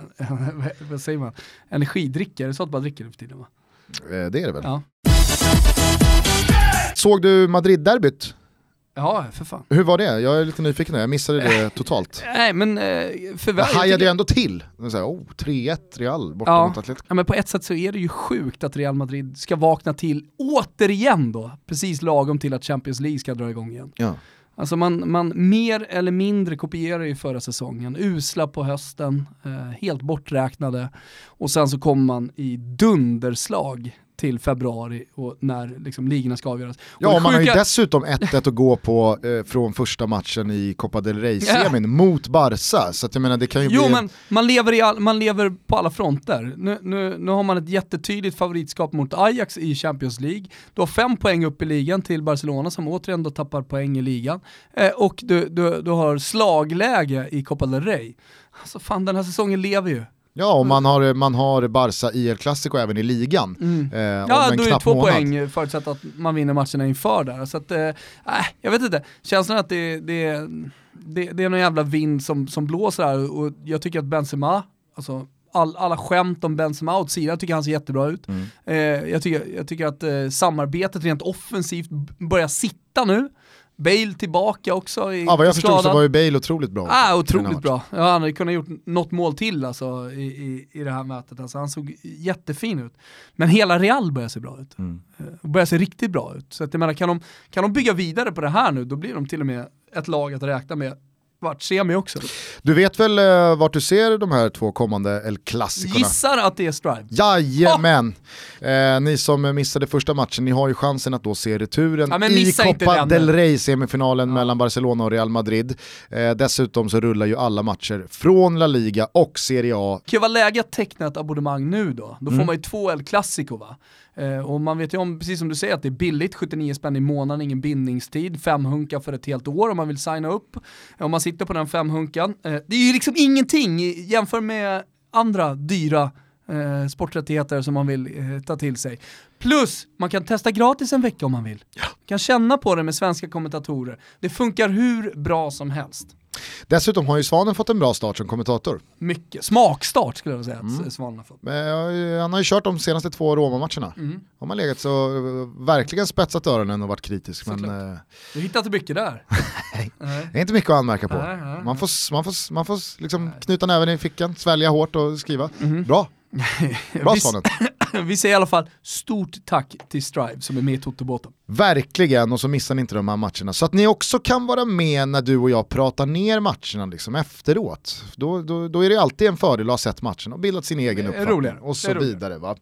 vad säger man, energidricka, är det så att man dricker det för tiden va? Eh, det är det väl. Ja. Såg du Madrid-derbyt? Ja, för fan. Hur var det? Jag är lite nyfiken, jag missade det totalt. Nej men eh, för Jag hajade ju ändå till. oh, 3-1 Real borta ja. mot Atletico. Ja men på ett sätt så är det ju sjukt att Real Madrid ska vakna till återigen då, precis lagom till att Champions League ska dra igång igen. Ja. Alltså man, man mer eller mindre kopierar ju förra säsongen, usla på hösten, eh, helt borträknade. Och sen så kommer man i dunderslag till februari och när liksom ligorna ska avgöras. Ja, och man sjuka... har ju dessutom 1-1 att gå på eh, från första matchen i Copa del Rey-semin ja. mot Barca. Så att jag menar det kan ju jo, bli... men man lever, all, man lever på alla fronter. Nu, nu, nu har man ett jättetydligt favoritskap mot Ajax i Champions League. Du har fem poäng upp i ligan till Barcelona som återigen då tappar poäng i ligan. Eh, och du, du, du har slagläge i Copa del Rey. Alltså fan den här säsongen lever ju. Ja, och man har, man har Barca i El Clasico även i ligan. Mm. Eh, ja, då är det två månad. poäng förutsatt att man vinner matcherna inför där. Så att, eh, jag vet inte, känslan att det, det, det, det är någon jävla vind som, som blåser här och jag tycker att Benzema, alltså all, alla skämt om Benzema åt sidan, jag tycker han ser jättebra ut. Mm. Eh, jag, tycker, jag tycker att eh, samarbetet rent offensivt börjar sitta nu. Bale tillbaka också i Ja vad jag förstod så var ju Bale otroligt bra. Ah, otroligt bra. Ja, han hade kunnat gjort något mål till alltså, i, i, i det här mötet. Alltså, han såg jättefin ut. Men hela Real börjar se bra ut. Mm. Eh, börjar se riktigt bra ut. Så att jag menar, kan de, kan de bygga vidare på det här nu, då blir de till och med ett lag att räkna med vart semi också. Du vet väl uh, vart du ser de här två kommande El Clasicorna? Gissar att det är Strive. Jajamän! Oh! Eh, ni som missade första matchen, ni har ju chansen att då se returen ja, i Copa del Rey, semifinalen ja. mellan Barcelona och Real Madrid. Eh, dessutom så rullar ju alla matcher från La Liga och Serie A. Kan ju vara läge att teckna ett abonnemang nu då? Då får mm. man ju två El Clasico va? Eh, och man vet ju om, precis som du säger, att det är billigt, 79 spänn i månaden, ingen bindningstid, fem hunkar för ett helt år om man vill signa upp. Om man sitter på den fem hunkan. Eh, det är ju liksom ingenting jämfört med andra dyra eh, sporträttigheter som man vill eh, ta till sig. Plus, man kan testa gratis en vecka om man vill. Ja. kan känna på det med svenska kommentatorer. Det funkar hur bra som helst. Dessutom har ju Svanen fått en bra start som kommentator. Mycket, smakstart skulle jag säga mm. att Svanen har fått. Men, han har ju kört de senaste två Roma-matcherna. Mm. Har man legat så verkligen spetsat öronen och varit kritisk. Men, eh... Du hittat mycket där. nej, det är inte mycket att anmärka på. Nej, nej, man får, man får, man får liksom knyta näven i fickan, svälja hårt och skriva. Mm. Bra. Bra Svanen. vi säger i alla fall stort tack till Strive som är med i Totobåten. Verkligen, och så missar ni inte de här matcherna. Så att ni också kan vara med när du och jag pratar ner matcherna liksom efteråt. Då, då, då är det alltid en fördel att ha sett matchen och bildat sin egen uppfattning roligare. och så vidare. Va?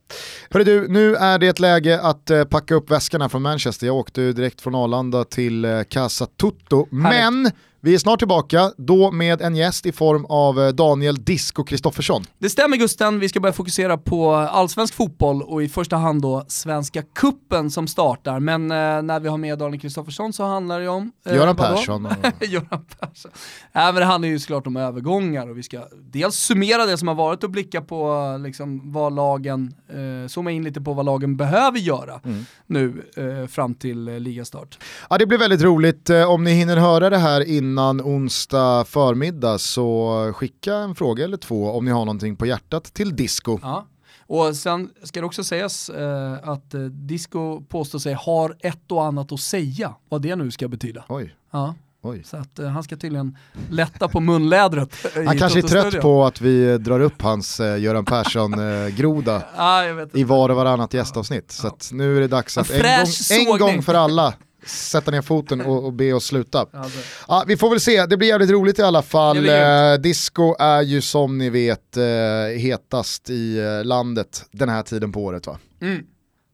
Hörru du, nu är det ett läge att uh, packa upp väskorna från Manchester. Jag åkte direkt från Arlanda till uh, Casa Tutto, men vi är snart tillbaka, då med en gäst i form av eh, Daniel Disco Kristoffersson. Det stämmer Gusten, vi ska börja fokusera på allsvensk fotboll och i första hand då Svenska Kuppen som startar. Men eh, när vi har med Daniel Kristoffersson så handlar det om... Eh, Göran Persson. Och... Göran Persson. Äh, men det handlar ju såklart om övergångar och vi ska dels summera det som har varit och blicka på liksom, vad lagen, eh, zooma in lite på vad lagen behöver göra mm. nu eh, fram till eh, ligastart. Ja det blir väldigt roligt, eh, om ni hinner höra det här innan innan onsdag förmiddag så skicka en fråga eller två om ni har någonting på hjärtat till Disco. Ja. Och sen ska det också sägas eh, att eh, Disco påstår sig har ett och annat att säga, vad det nu ska betyda. Oj. Ja. Oj. Så att, eh, han ska tydligen lätta på munlädret. Han kanske är trött på att vi drar upp hans eh, Göran Persson-groda eh, ah, i var och varannat gästavsnitt. Så att nu är det dags att en, en, gång, en gång för alla sätta ner foten och, och be oss sluta. Alltså. Ja, vi får väl se, det blir jävligt roligt i alla fall. Eh, disco är ju som ni vet eh, hetast i eh, landet den här tiden på året va? Mm.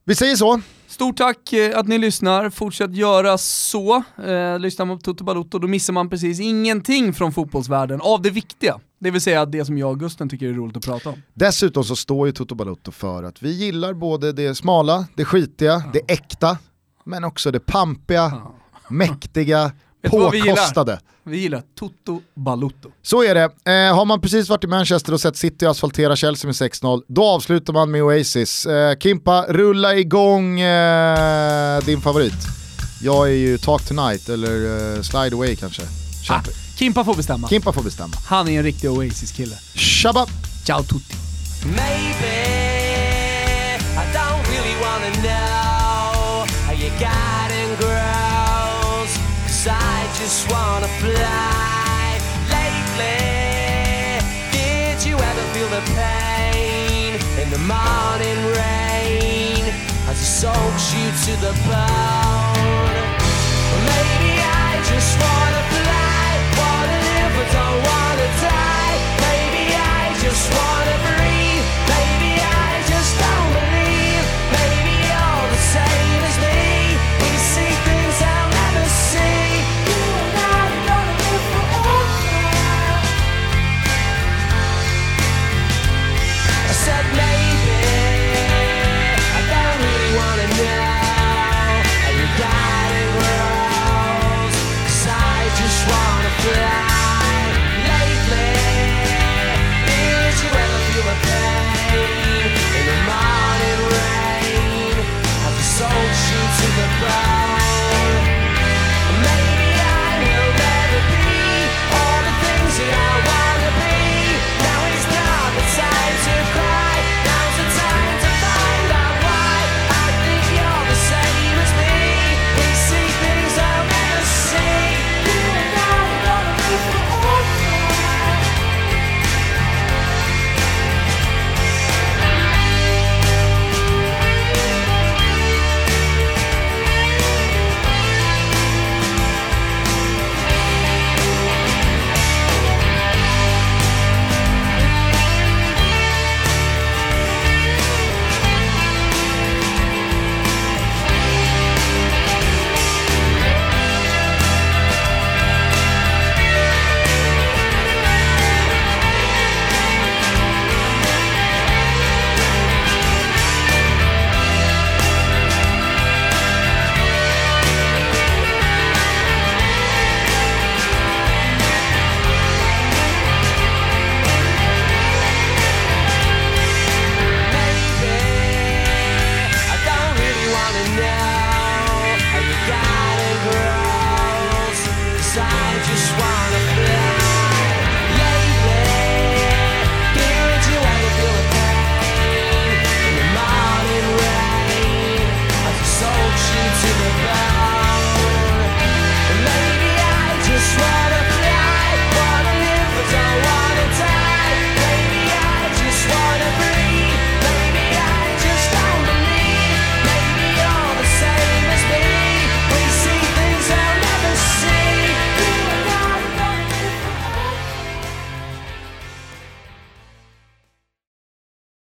Vi säger så. Stort tack eh, att ni lyssnar, fortsätt göra så. Eh, lyssnar man på Toto Balotto då missar man precis ingenting från fotbollsvärlden av det viktiga. Det vill säga det som jag och Gusten tycker är roligt att prata om. Dessutom så står ju Toto Balotto för att vi gillar både det smala, det skitiga, det äkta, men också det pampiga, mäktiga, vi gillar? påkostade. Vi gillar Toto Balutto. Så är det. Eh, har man precis varit i Manchester och sett City asfaltera Chelsea med 6-0, då avslutar man med Oasis. Eh, Kimpa, rulla igång eh, din favorit. Jag är ju Talk Tonight, eller eh, Slide Away kanske. Ah. Kimpa får bestämma. Kimpa får bestämma. Han är en riktig Oasis-kille. Shabba! Ciao tutti. Maybe I don't really wanna know wanna fly. Lately, did you ever feel the pain in the morning rain as it soaks you to the bone? Maybe I just wanna fly. Wanna live but don't wanna die. Maybe I just wanna